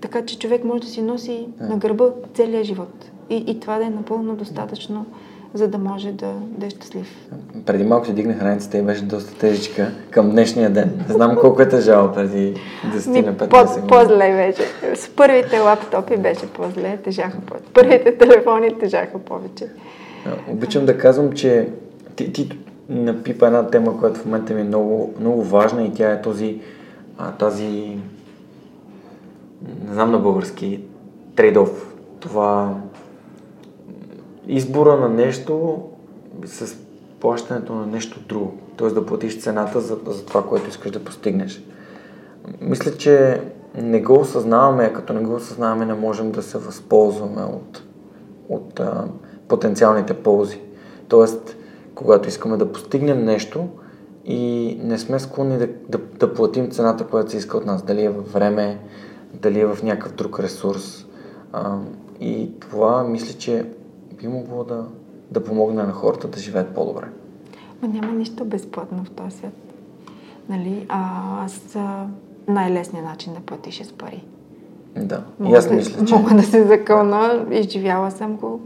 така, че човек може да си носи на гърба целия живот. И, и това да е напълно достатъчно за да може да, да е щастлив. Преди малко си дигнах раницата и беше доста тежичка към днешния ден. Знам колко е тежало преди 10 на 15 по, По-зле беше. С първите лаптопи беше по-зле, тежаха повече. Първите телефони тежаха повече. Обичам да казвам, че ти, ти напипа една тема, която в момента ми е много, много важна и тя е този, а, тази, не знам на български, трейдов. Това избора на нещо с плащането на нещо друго. Т.е. да платиш цената за, за това, което искаш да постигнеш. Мисля, че не го осъзнаваме, като не го осъзнаваме, не можем да се възползваме от, от а, потенциалните ползи. Тоест, когато искаме да постигнем нещо и не сме склонни да, да, да платим цената, която се иска от нас, дали е във време, дали е в някакъв друг ресурс. А, и това мисля, че би могло да, да помогне на хората да живеят по-добре. Ма няма нищо безплатно в този свят. Нали? А, аз най-лесният начин да платиш е с пари. Да, мога и аз мисля, че... Мога да се закълна, изживяла съм го.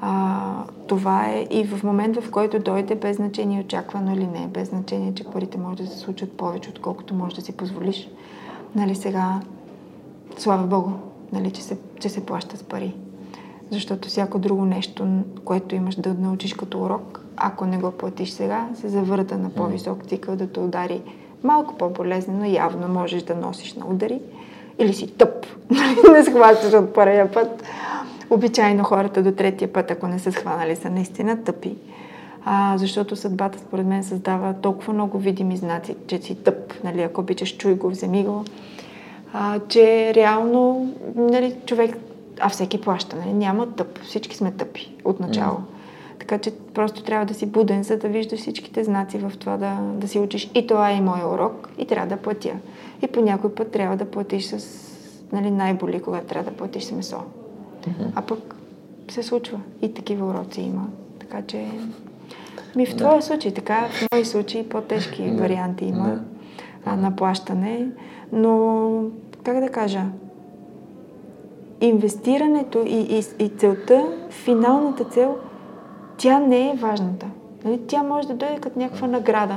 А, това е и в момент, в който дойде без значение очаквано или не, без значение, че парите може да се случат повече, отколкото може да си позволиш. Нали сега, слава Богу, нали, че, се, че се плаща с пари защото всяко друго нещо, което имаш да научиш като урок, ако не го платиш сега, се завърта на по-висок цикъл да те удари малко по-болезнено, явно можеш да носиш на удари, или си тъп, не схващаш от първия път. Обичайно хората до третия път, ако не са схванали, са наистина тъпи. А, защото съдбата, според мен, създава толкова много видими знаци, че си тъп. Нали, ако обичаш, чуй го, вземи го. А, че реално нали, човек а всеки плаща, нали? Няма тъп. Всички сме тъпи от начало. Mm. Така че просто трябва да си буден, за да виждаш всичките знаци в това да, да си учиш. И това е и моя урок и трябва да платя. И по някой път трябва да платиш с нали, най-боли, когато трябва да платиш с месо. Mm-hmm. А пък се случва. И такива уроци има. Така че Ми в твоя случай така, в мои случаи по-тежки да. варианти има да. а, на плащане, но как да кажа, инвестирането и, и, и целта, финалната цел, тя не е важната. Нали? Тя може да дойде като някаква награда,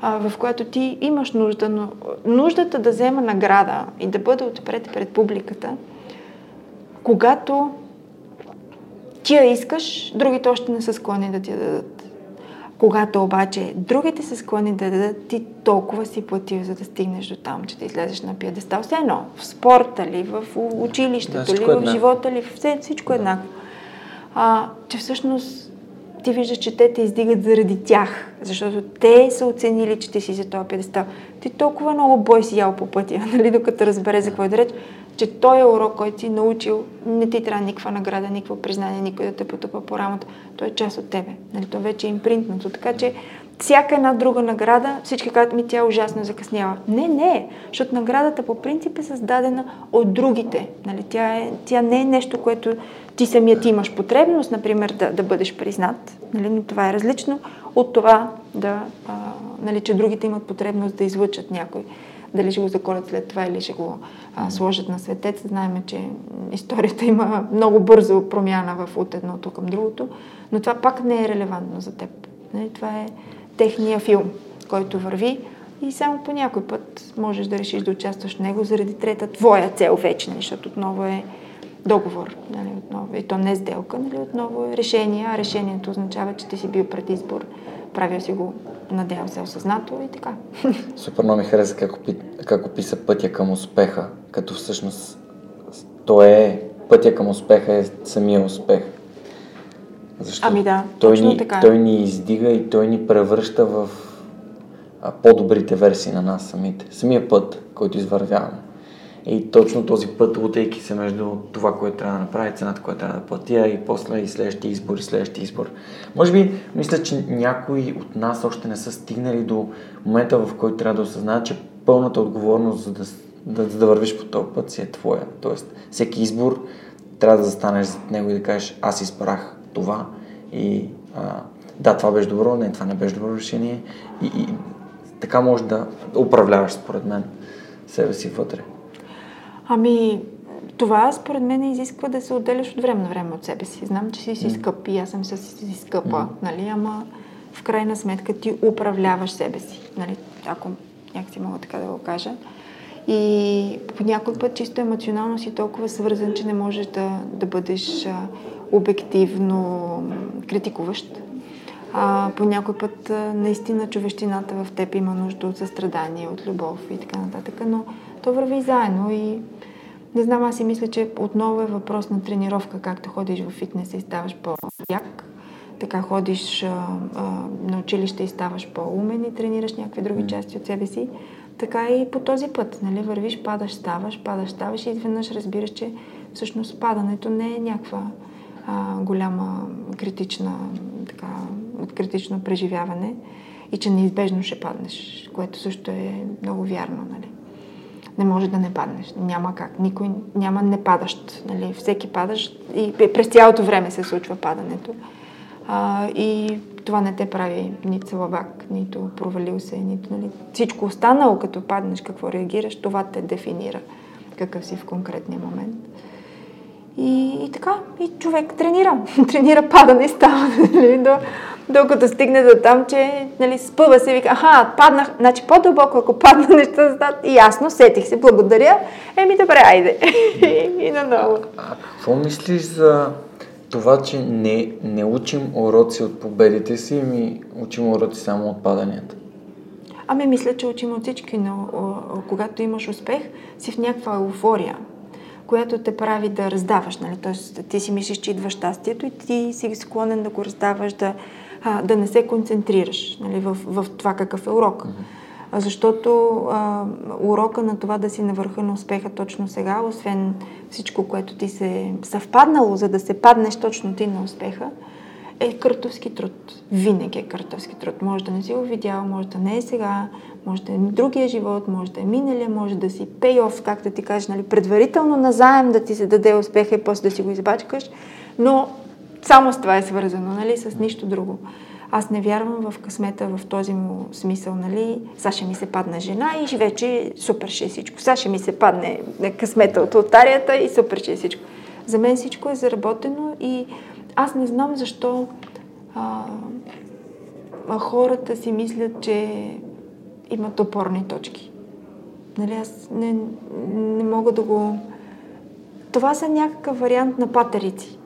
а, в която ти имаш нужда, но нуждата да взема награда и да бъде отпред пред публиката, когато ти я искаш, другите още не са склонни да ти я дадат. Когато обаче другите са склонни да дадат, ти толкова си платил, за да стигнеш до там, че да излезеш на пиедестал. Все едно, в спорта ли, в училището да, ли, в живота ли, все, всичко е да. еднакво. А, че всъщност ти виждаш, че те те издигат заради тях, защото те са оценили, че ти си за този пиедестал. Ти толкова много бой си ял по пътя, нали, докато разбере за какво е да реч, че той е урок, който си научил, не ти трябва никаква награда, никакво признание, никой да те потъпа по рамото. Той е част от тебе. Нали? То вече е импринтнато. Така че всяка една друга награда, всички казват ми, тя е ужасно закъснява. Не, не, защото наградата по принцип е създадена от другите. Нали? Тя, е, тя не е нещо, което ти самият имаш потребност, например, да, да бъдеш признат, нали? но това е различно от това, да, а, нали, че другите имат потребност да излъчат някой дали ще го заколят след това или ще го а, сложат на светец. Знаем, че историята има много бързо промяна в от едното към другото, но това пак не е релевантно за теб. Не? Това е техния филм, който върви и само по някой път можеш да решиш да участваш в него заради трета твоя цел вече, защото отново е договор, нали, отново, и то не сделка, нали, отново е решение, а решението означава, че ти си бил пред избор, правил си го надявам се, осъзнато и така. Супер много ми хареса как, опи, как описа пътя към успеха, като всъщност то е пътя към успеха е самия успех. Защото ами да, той точно ни, така. Той ни издига и той ни превръща в а, по-добрите версии на нас самите. Самия път, който извървяваме. И точно този път, лутейки се между това, което трябва да направи, цената, която трябва да платя и после и следващия избор и следващия избор. Може би, мисля, че някои от нас още не са стигнали до момента, в който трябва да осъзнаят, че пълната отговорност за да, да, да вървиш по този път си е твоя. Тоест, всеки избор трябва да застанеш зад него и да кажеш, аз избрах това и а, да, това беше добро, не, това не беше добро решение и, и така може да управляваш, според мен, себе си вътре. Ами, това според мен изисква да се отделяш от време на време от себе си. Знам, че си си скъп и аз съм си скъпа, mm. нали, ама в крайна сметка ти управляваш себе си, нали, ако някакси мога така да го кажа. И по някой път чисто емоционално си толкова свързан, че не можеш да, да бъдеш обективно критикуващ. А, по някой път наистина човещината в теб има нужда от състрадание, от любов и така нататък, но то върви заедно и не знам, аз си мисля, че отново е въпрос на тренировка, както ходиш в фитнес и ставаш по-як, така ходиш а, а, на училище и ставаш по-умен и тренираш някакви други части от себе си, така и по този път, нали, вървиш, падаш, ставаш, падаш, ставаш и изведнъж разбираш, че всъщност падането не е някаква а, голяма критична, така, критично преживяване и че неизбежно ще паднеш, което също е много вярно, нали не може да не паднеш. Няма как. Никой няма не падащ. Нали? Всеки падаш и през цялото време се случва падането. А, и това не те прави нито слабак, нито провалил се, нито нали, всичко останало, като паднеш, какво реагираш, това те дефинира какъв си в конкретния момент. И, и така, и човек тренира. тренира падане и става нали, до, докато стигне до там, че нали, спъва се и вика, аха, паднах, значи по-дълбоко, ако падна неща задат, и ясно, сетих се, благодаря, еми добре, айде. и наново. А, а какво мислиш за това, че не, не учим уроци от победите си, ми учим уроци само от паданията? Ами мисля, че учим от всички, но когато имаш успех, си в някаква еуфория която те прави да раздаваш. Нали? Тоест, ти си мислиш, че идва щастието и ти си склонен да го раздаваш, да, а, да не се концентрираш нали, в, в това какъв е урок. Mm-hmm. Защото а, урока на това да си на върха на успеха точно сега, освен всичко, което ти се съвпаднало, за да се паднеш точно ти на успеха, е картовски труд. Винаги е картовски труд. Може да не си го видял, може да не е сега, може да е другия живот, може да е миналия, може да си пейоф, както ти кажеш, нали, предварително назаем да ти се даде успеха и после да си го избачкаш, но само с това е свързано, нали, с нищо друго. аз не вярвам в късмета в този му смисъл, нали? Сега ще ми се падне жена и вече супер ще е всичко. Сега ще ми се падне късмета от алтарията и супер ще е всичко. За мен всичко е заработено и аз не знам защо а, а хората си мислят, че имат опорни точки. Нали, аз не, не мога да го... Това са някакъв вариант на патерици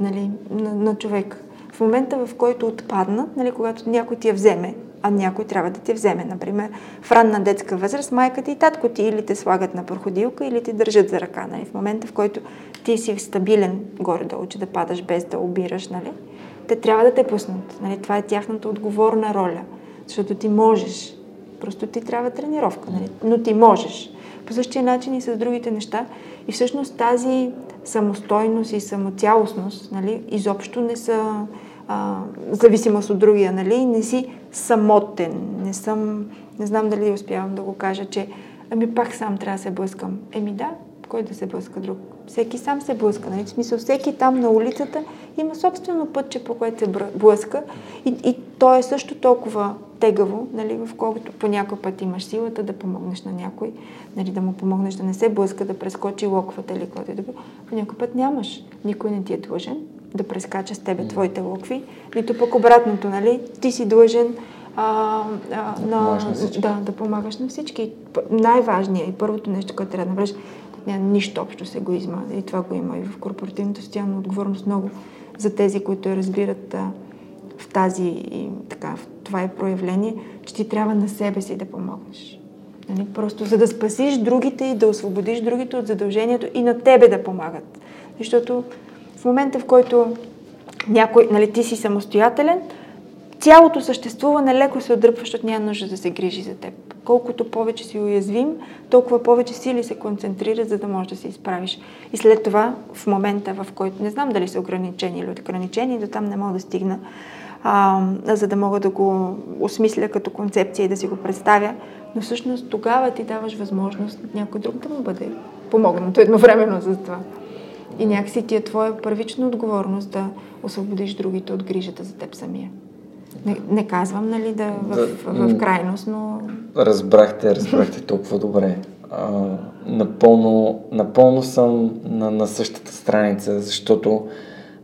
нали, на, на човек. В момента, в който отпаднат, нали, когато някой ти я вземе, а някой трябва да ти вземе, например, в ранна детска възраст, майка ти и татко ти или те слагат на проходилка, или ти държат за ръка. Нали. В момента, в който ти си стабилен горе-долу, че да падаш без да обираш, нали, те трябва да те пуснат. Нали. Това е тяхната отговорна роля, защото ти можеш. Просто ти трябва тренировка, нали? но ти можеш. По същия начин и с другите неща. И всъщност тази самостойност и самоцялостност нали, изобщо не са а, зависимост от другия. Нали? Не си самотен. Не съм, не знам дали успявам да го кажа, че ами пак сам трябва да се блъскам. Еми да, кой да се блъска друг? Всеки сам се блъска. Нали? В смисъл, всеки там на улицата има собствено пътче, по което се блъска и, и то е също толкова тегаво, нали, в колкото по някой път имаш силата да помогнеш на някой, нали, да му помогнеш да не се блъска, да прескочи локвата или който е да По някой път нямаш. Никой не ти е длъжен да прескача с тебе твоите локви, нито пък обратното, нали? Ти си длъжен а, а, на, да, да помагаш на всички. Най-важният и първото нещо, което трябва да направиш, няма нищо общо с егоизма. И това го има и в корпоративната социална отговорност много за тези, които я разбират а, в тази, и, така, в това е проявление, че ти трябва на себе си да помогнеш. Нали? Просто за да спасиш другите и да освободиш другите от задължението и на тебе да помагат. Защото в момента, в който някой, нали, ти си самостоятелен, цялото съществуване леко се отдръпва, защото няма нужда да се грижи за теб. Колкото повече си уязвим, толкова повече сили се концентрират, за да можеш да се изправиш. И след това, в момента, в който не знам дали са ограничени или ограничени, до там не мога да стигна, а, за да мога да го осмисля като концепция и да си го представя, но всъщност тогава ти даваш възможност някой друг да му бъде помогнато едновременно за това. И някакси ти е твоя първична отговорност да освободиш другите от грижата за теб самия. Не, не казвам, нали, да в, да, в, в крайност, но... Разбрахте, разбрахте толкова добре. А, напълно, напълно съм на, на същата страница, защото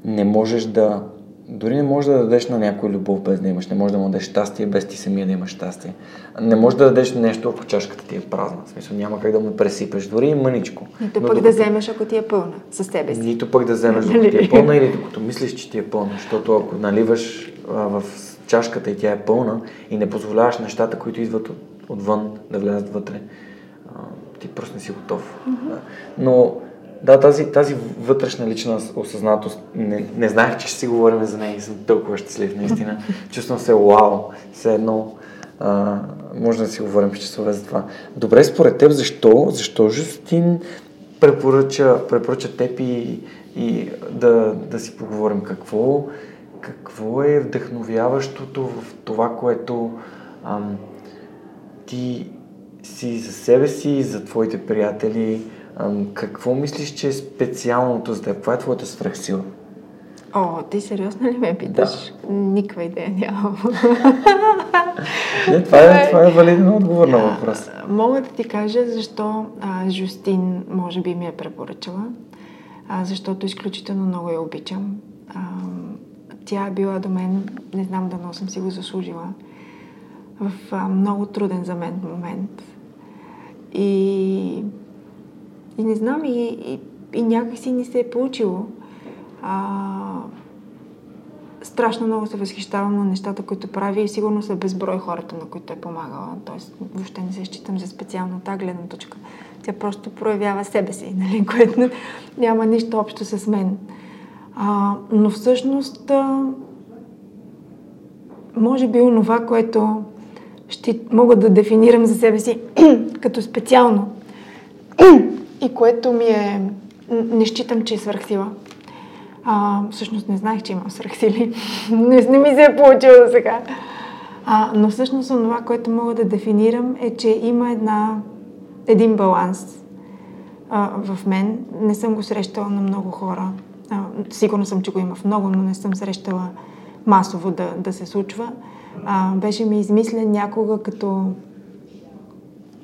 не можеш да дори не можеш да дадеш на някой любов без да имаш. Не можеш да му дадеш щастие без ти самия да имаш щастие. Не можеш да дадеш нещо, ако чашката ти е празна. В смисъл няма как да му пресипеш, дори и мъничко. Нито пък докато... да вземеш, ако ти е пълна със себе си. Нито пък да вземеш, ако ти е пълна или докато мислиш, че ти е пълна. Защото ако наливаш а, в чашката и тя е пълна и не позволяваш нещата, които идват от, отвън, да влязат вътре, а, ти просто не си готов. Mm-hmm. Но да, тази, тази вътрешна лична осъзнатост, не, не знаех, че ще си говорим за нея и съм толкова щастлив, наистина. Чувствам се вау, все едно а, може да си говорим в часове за това. Добре, според теб, защо, защо Жустин препоръча, препоръча теб и, и да, да си поговорим какво, какво е вдъхновяващото в това, което ам, ти си за себе си, за твоите приятели, какво мислиш, че е специалното за теб? Каква е твоята свръхсила? О, ти сериозно ли ме питаш? Да. Никаква идея нямам. Не, това е, това е валиден отговор на въпрос. Мога да ти кажа защо а, Жустин може би ми е препоръчала. А, защото изключително много я обичам. А, тя е била до мен, не знам дано съм си го заслужила, в а, много труден за мен момент. И и не знам, и, и, и някакси не се е получило. А, страшно много се възхищавам на нещата, които прави и сигурно са безброй хората, на които е помагала. Тоест, въобще не се считам за специално тази гледна точка. Тя просто проявява себе си, нали? което няма нищо общо с мен. А, но всъщност, а, може би онова, което ще мога да дефинирам за себе си като специално и което ми е... Не считам, че е свърхсила. А, всъщност не знаех, че имам свърхсили. не, не ми се е получило до сега. А, но всъщност това, което мога да дефинирам е, че има една, един баланс а, в мен. Не съм го срещала на много хора. А, сигурно съм, че го има в много, но не съм срещала масово да, да се случва. А, беше ми измислен някога като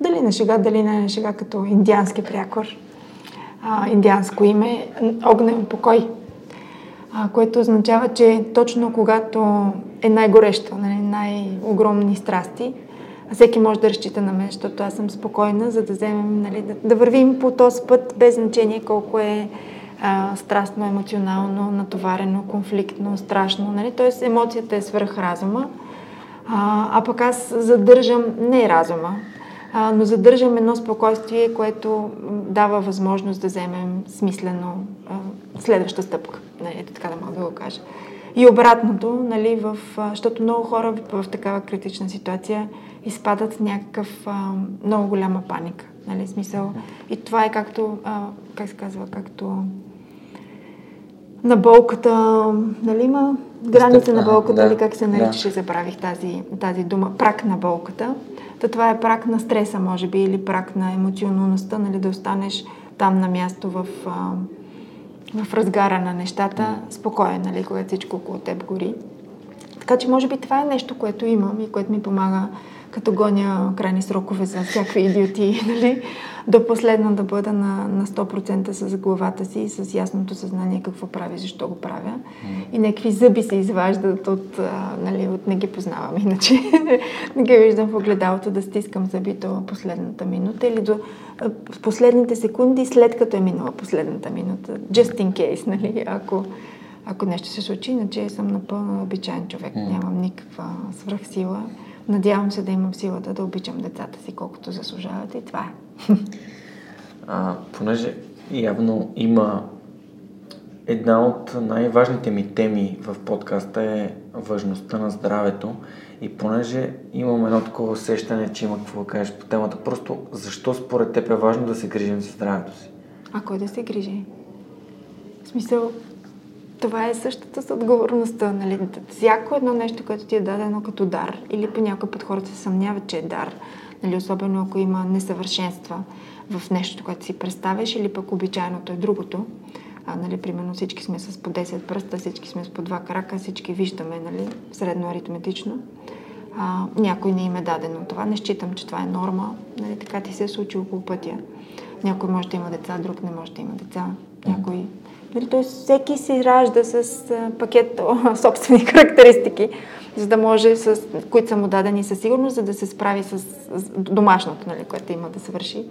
дали на шега, дали на шега, като индиански прякор. А, индианско име огнен покой, а, което означава, че точно когато е най-горещо, нали, най-огромни страсти, всеки може да разчита на мен, защото аз съм спокойна, за да вземем, нали, да, да вървим по този път, без значение колко е а, страстно, емоционално, натоварено, конфликтно, страшно. Нали? Тоест емоцията е свръх разума, а, а пък аз задържам не разума, а, но задържам едно спокойствие, което дава възможност да вземем смислено а, следваща стъпка, нали, така да мога да го кажа. И обратното, нали, в, защото много хора в, в такава критична ситуация изпадат в някакъв а, много голяма паника. Нали, смисъл. И това е както, а, как се казва, както на болката, нали има граница на болката, да, или как се наричаше, да. забравих тази, тази дума, прак на болката. Та това е прак на стреса, може би, или прак на емоционалността, нали, да останеш там на място в, в разгара на нещата, спокоен, нали, когато всичко около теб гори. Така че, може би, това е нещо, което имам и което ми помага като гоня крайни срокове за всякакви идиоти, нали? до последно да бъда на, на 100% с главата си и с ясното съзнание какво прави, защо го правя. Mm. И някакви зъби се изваждат от, а, нали, от не ги познавам, иначе не ги виждам в огледалото да стискам зъби до последната минута или до а, последните секунди след като е минала последната минута. Just in case, нали, ако, ако нещо се случи, иначе съм напълно обичайен човек. Mm. Нямам никаква свръхсила. Надявам се да имам силата да обичам децата си колкото заслужават и това е. А, понеже явно има една от най-важните ми теми в подкаста е важността на здравето и понеже имам едно такова усещане, че има какво да кажеш по темата, просто защо според теб е важно да се грижим за здравето си? А кой да се грижи? В смисъл, това е същата с отговорността. Нали? Всяко едно нещо, което ти е дадено като дар, или по някой път хората се съмняват, че е дар, нали? особено ако има несъвършенства в нещо, което си представяш, или пък обичайното е другото. А, нали, примерно всички сме с по 10 пръста, всички сме с по два крака, всички виждаме нали, средно аритметично. А, някой не им е дадено това. Не считам, че това е норма. Нали, така ти се е случило по пътя. Някой може да има деца, друг не може да има деца. Някой Нали, т.е. всеки се ражда с пакет собствени характеристики, за да може, с, които са му дадени със сигурност, за да се справи с, с домашното, нали, което има да се върши.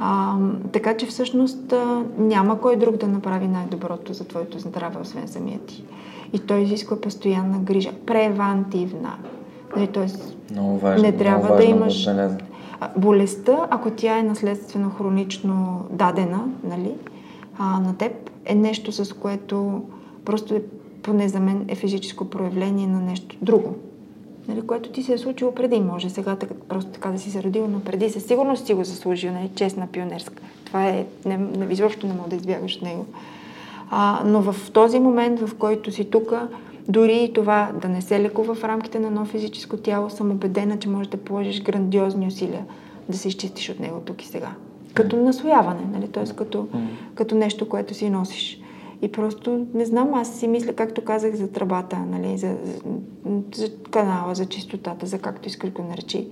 А, така че всъщност а, няма кой друг да направи най-доброто за твоето здраве, освен самия ти. И той изисква постоянна грижа, превантивна. Нали, тоест, много важно, не трябва много да имаш да болестта, ако тя е наследствено хронично дадена, нали, а, на теб, е нещо, с което просто е, поне за мен е физическо проявление на нещо друго. Нали, което ти се е случило преди. Може сега така, просто така да си се родил, но преди със сигурност си го заслужил. Нали, честна пионерска. Това е, не, не, изобщо не мога да избягаш от него. А, но в този момент, в който си тук, дори и това да не се лекува в рамките на едно физическо тяло, съм убедена, че можеш да положиш грандиозни усилия да се изчистиш от него тук и сега като наслояване, нали? т.е. Като, като нещо, което си носиш. И просто, не знам, аз си мисля, както казах за тръбата, нали? за, за, за канала, за чистотата, за както искаш го наречи.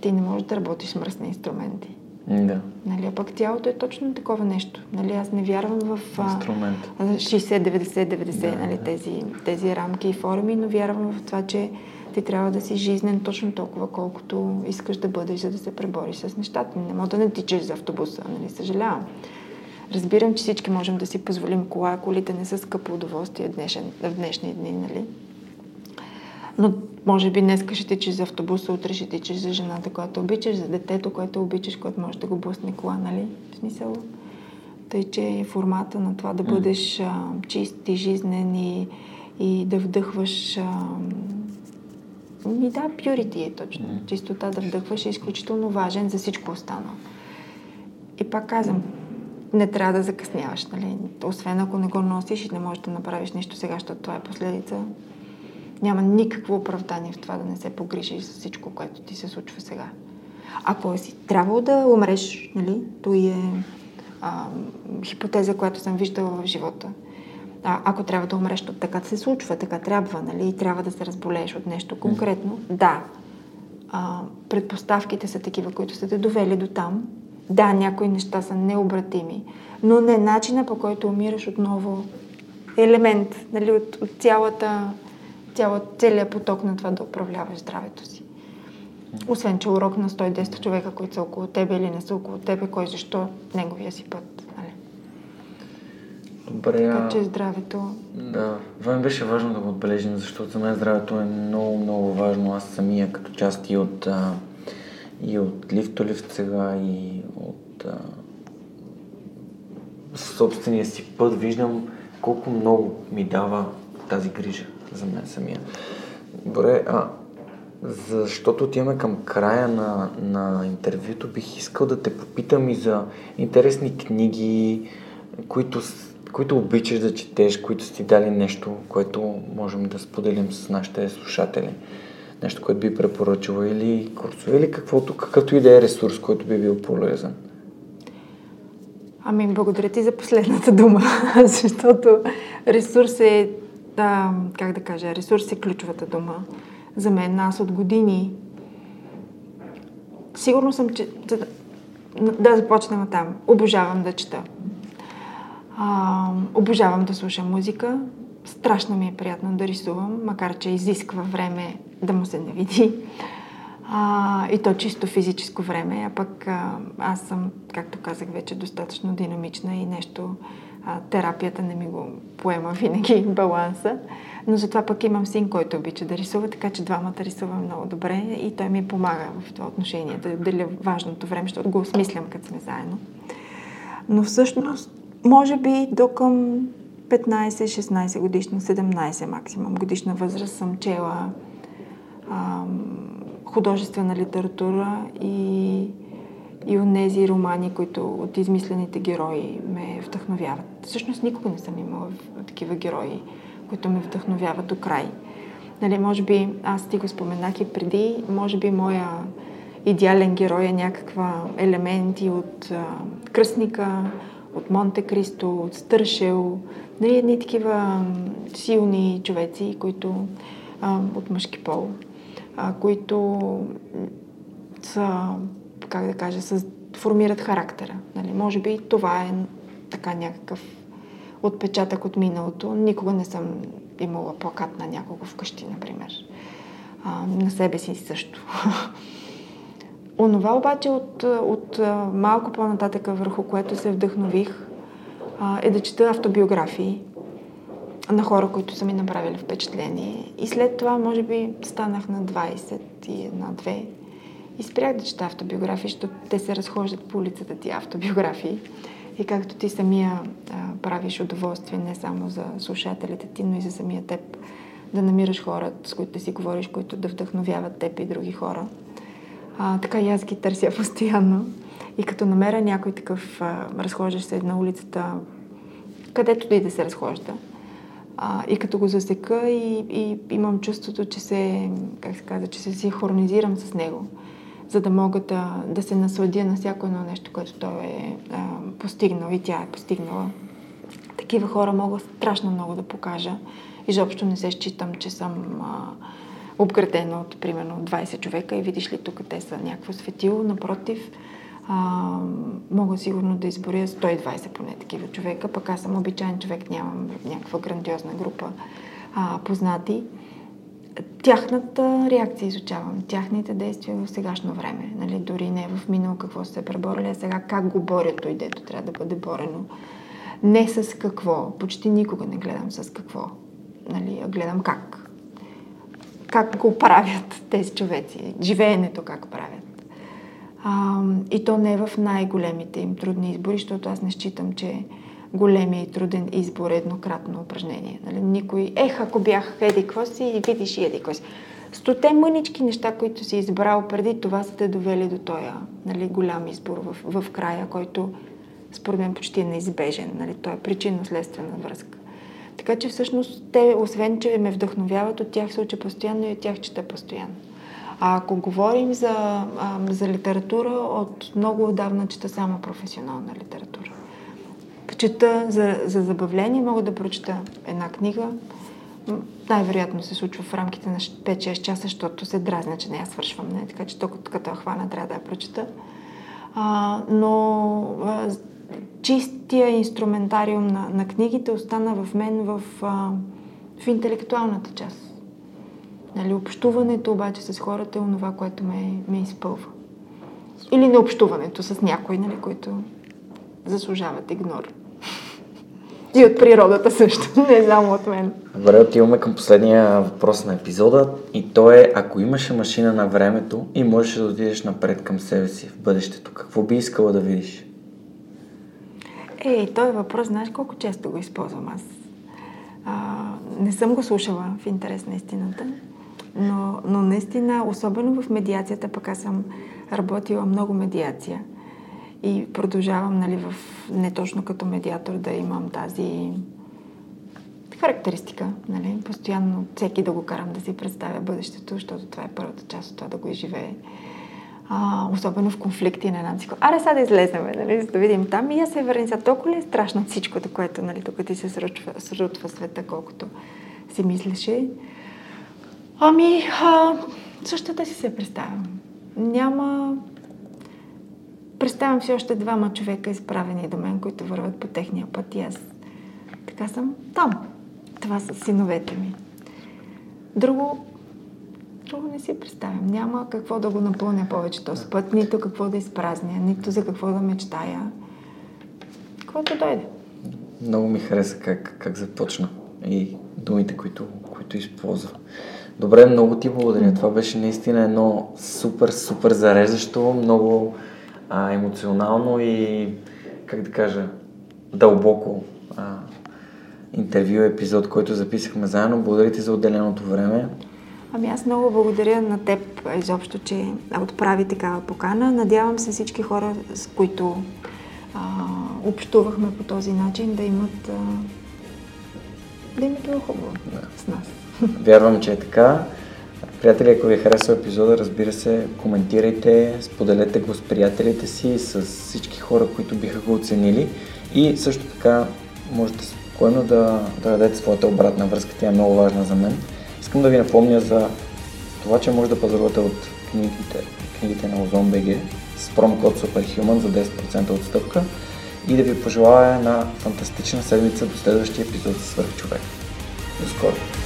Ти не можеш да работиш с мръсни инструменти. Да. Нали, а пък тялото е точно такова нещо. Нали, аз не вярвам в Инструмент. 60, 90, 90, да, нали, тези, тези рамки и форми, но вярвам в това, че ти трябва да си жизнен точно толкова, колкото искаш да бъдеш, за да се пребориш с нещата. Не мога да не тичаш за автобуса, нали? Съжалявам. Разбирам, че всички можем да си позволим кола, колите не са скъпо удоволствие днешен, в днешни дни, нали? Но може би днес ще тичаш за автобуса, утре ще тичаш за жената, която обичаш, за детето, което обичаш, което може да го бусне кола, нали? В смисъл, тъй, че формата на това да бъдеш а, чист и жизнен и, и да вдъхваш а, ми да, purity е точно. Mm. Чистота да вдъхваш е изключително важен за всичко останало. И пак казвам, не трябва да закъсняваш, нали? Освен ако не го носиш и не можеш да направиш нищо сега, защото това е последица. Няма никакво оправдание в това да не се погрижиш за всичко, което ти се случва сега. Ако си трябвало да умреш, нали? То е а, хипотеза, която съм виждала в живота. А, ако трябва да умреш, то така се случва, така трябва, нали, трябва да се разболееш от нещо конкретно. Да, а, предпоставките са такива, които са те довели до там. Да, някои неща са необратими, но не начина по който умираш отново елемент нали, от, от цялата, цяла, целият поток на това да управляваш здравето си. Освен, че урок на 110 човека, които са около тебе или не са около тебе, кой защо неговия си път. Добре, така че здравето... Да, това ми беше важно да го отбележим, защото за мен здравето е много, много важно. Аз самия като част и от, а, и от лифтолифт сега и от а, собствения си път виждам колко много ми дава тази грижа за мен самия. Добре, а защото отиваме към края на, на интервюто, бих искал да те попитам и за интересни книги, които, които обичаш да четеш, които си дали нещо, което можем да споделим с нашите слушатели. Нещо, което би препоръчала или курсове, или каквото, какъвто и да е ресурс, който би бил полезен. Ами, благодаря ти за последната дума, защото ресурс е, да, как да кажа, ресурс е ключовата дума за мен. Аз от години сигурно съм, че да, да започнем там. Обожавам да чета. А, обожавам да слушам музика. Страшно ми е приятно да рисувам, макар че изисква време да му се не види. А, и то чисто физическо време. А пък а, аз съм, както казах вече, достатъчно динамична и нещо, а, терапията не ми го поема винаги баланса. Но затова пък имам син, който обича да рисува, така че двамата рисуваме много добре и той ми помага в това отношение, да деля важното време, защото го осмислям, като сме заедно. Но всъщност, може би до към 15-16 годишна, 17 максимум годишна възраст съм чела ам, художествена литература и, и от тези романи, които от измислените герои ме вдъхновяват. Всъщност никога не съм имала такива герои, които ме вдъхновяват до край. Нали, може би, аз ти го споменах и преди, може би моя идеален герой е някаква елементи от а, Кръстника, от Монте Кристо, от Стършел, нали, едни такива силни човеци, които а, от мъжки пол, а, които са, как да кажа, са, формират характера. Нали? Може би това е така някакъв отпечатък от миналото. Никога не съм имала плакат на някого вкъщи, например. А, на себе си също. Онова обаче от, от малко по-нататъка, върху което се вдъхнових, е да чета автобиографии на хора, които са ми направили впечатление. И след това, може би, станах на 20 и една-две и спрях да чета автобиографии, защото те се разхождат по улицата ти автобиографии. И както ти самия а, правиш удоволствие не само за слушателите ти, но и за самия теб, да намираш хора, с които си говориш, които да вдъхновяват теб и други хора. А, така и аз ги търся постоянно. И като намеря някой такъв а, разхождащ се на улицата, където и да се разхожда, а, и като го засека и, и имам чувството, че се, как се казва, че се синхронизирам с него, за да мога да, да се насладя на всяко едно нещо, което той е а, постигнал и тя е постигнала. Такива хора мога страшно много да покажа. Изобщо не се считам, че съм а, обградена от примерно 20 човека и видиш ли тук те са някакво светило. Напротив, а, мога сигурно да изборя 120 поне такива човека, пък аз съм обичайен човек, нямам някаква грандиозна група а, познати. Тяхната реакция изучавам, тяхните действия в сегашно време, нали, дори не в минало какво са се преборили, а сега как го борят той, дето трябва да бъде борено. Не с какво, почти никога не гледам с какво, нали, а гледам как. Как го правят тези човеци, живеенето как правят. А, и то не е в най-големите им трудни избори, защото аз не считам, че големия и труден избор е еднократно упражнение. Нали? Никой, ех, ако бях еди си видиш и еди какво си. Стоте мънички неща, които си избрал преди това, са те довели до този нали, голям избор в, в края, който според мен почти е неизбежен. Нали? Той е причинно-следствена връзка. Така че всъщност те, освен че ме вдъхновяват, от тях се уча постоянно и от тях чета постоянно. А ако говорим за, за литература, от много отдавна чета само професионална литература. чета за, за забавление, мога да прочета една книга. Най-вероятно се случва в рамките на 5-6 часа, защото се дразня, че не я свършвам. Не? Така че толкова като я хвана, трябва да я прочета. А, но а, чистия инструментариум на, на книгите остана в мен в, а, в интелектуалната част. Нали, общуването обаче с хората е онова, което ме, ме изпълва. Или не общуването с някои, нали, които заслужават игнор. И от природата също, не само от мен. Добре, отиваме към последния въпрос на епизода и то е, ако имаше машина на времето и можеш да отидеш напред към себе си в бъдещето, какво би искала да видиш? Ей, този въпрос, знаеш колко често го използвам аз? А, не съм го слушала в интерес на истината, но, но наистина, особено в медиацията, пък аз съм работила много медиация и продължавам, нали, в, не точно като медиатор да имам тази характеристика, нали, постоянно всеки да го карам да си представя бъдещето, защото това е първата част от това да го изживее а, особено в конфликти на една психо. Аре, сега да излезнем, нали, за да видим там. И аз се върна сега толкова ли е страшно всичкото, което, нали, тук ти се срутва, срутва света, колкото си мислеше. Ами, а, същата си се представям. Няма... Представям си още двама човека, изправени до мен, които върват по техния път и аз така съм там. Това са синовете ми. Друго Друго не си представям. Няма какво да го напълня повече този път, нито какво да изпразня, нито за какво да мечтая. Каквото дойде. Много ми хареса как, как започна и думите, които, които използва. Добре, много ти благодаря. Това беше наистина едно супер, супер зареждащо, много а, емоционално и, как да кажа, дълбоко а, интервю епизод, който записахме заедно. Благодаря ти за отделеното време. Ами аз много благодаря на теб изобщо, че отправи такава покана. Надявам се всички хора, с които а, общувахме по този начин, да имат а, да им е хубаво да. с нас. Вярвам, че е така. Приятели, ако ви е харесал епизода, разбира се, коментирайте, споделете го с приятелите си, с всички хора, които биха го оценили и също така можете спокойно да, да дадете своята обратна връзка, тя е много важна за мен. Искам да ви напомня за това, че може да пазарувате от книгите, книгите на БГ с промокод SUPERHUMAN за 10% отстъпка и да ви пожелая една фантастична седмица до следващия епизод с Свърх човек. До скоро!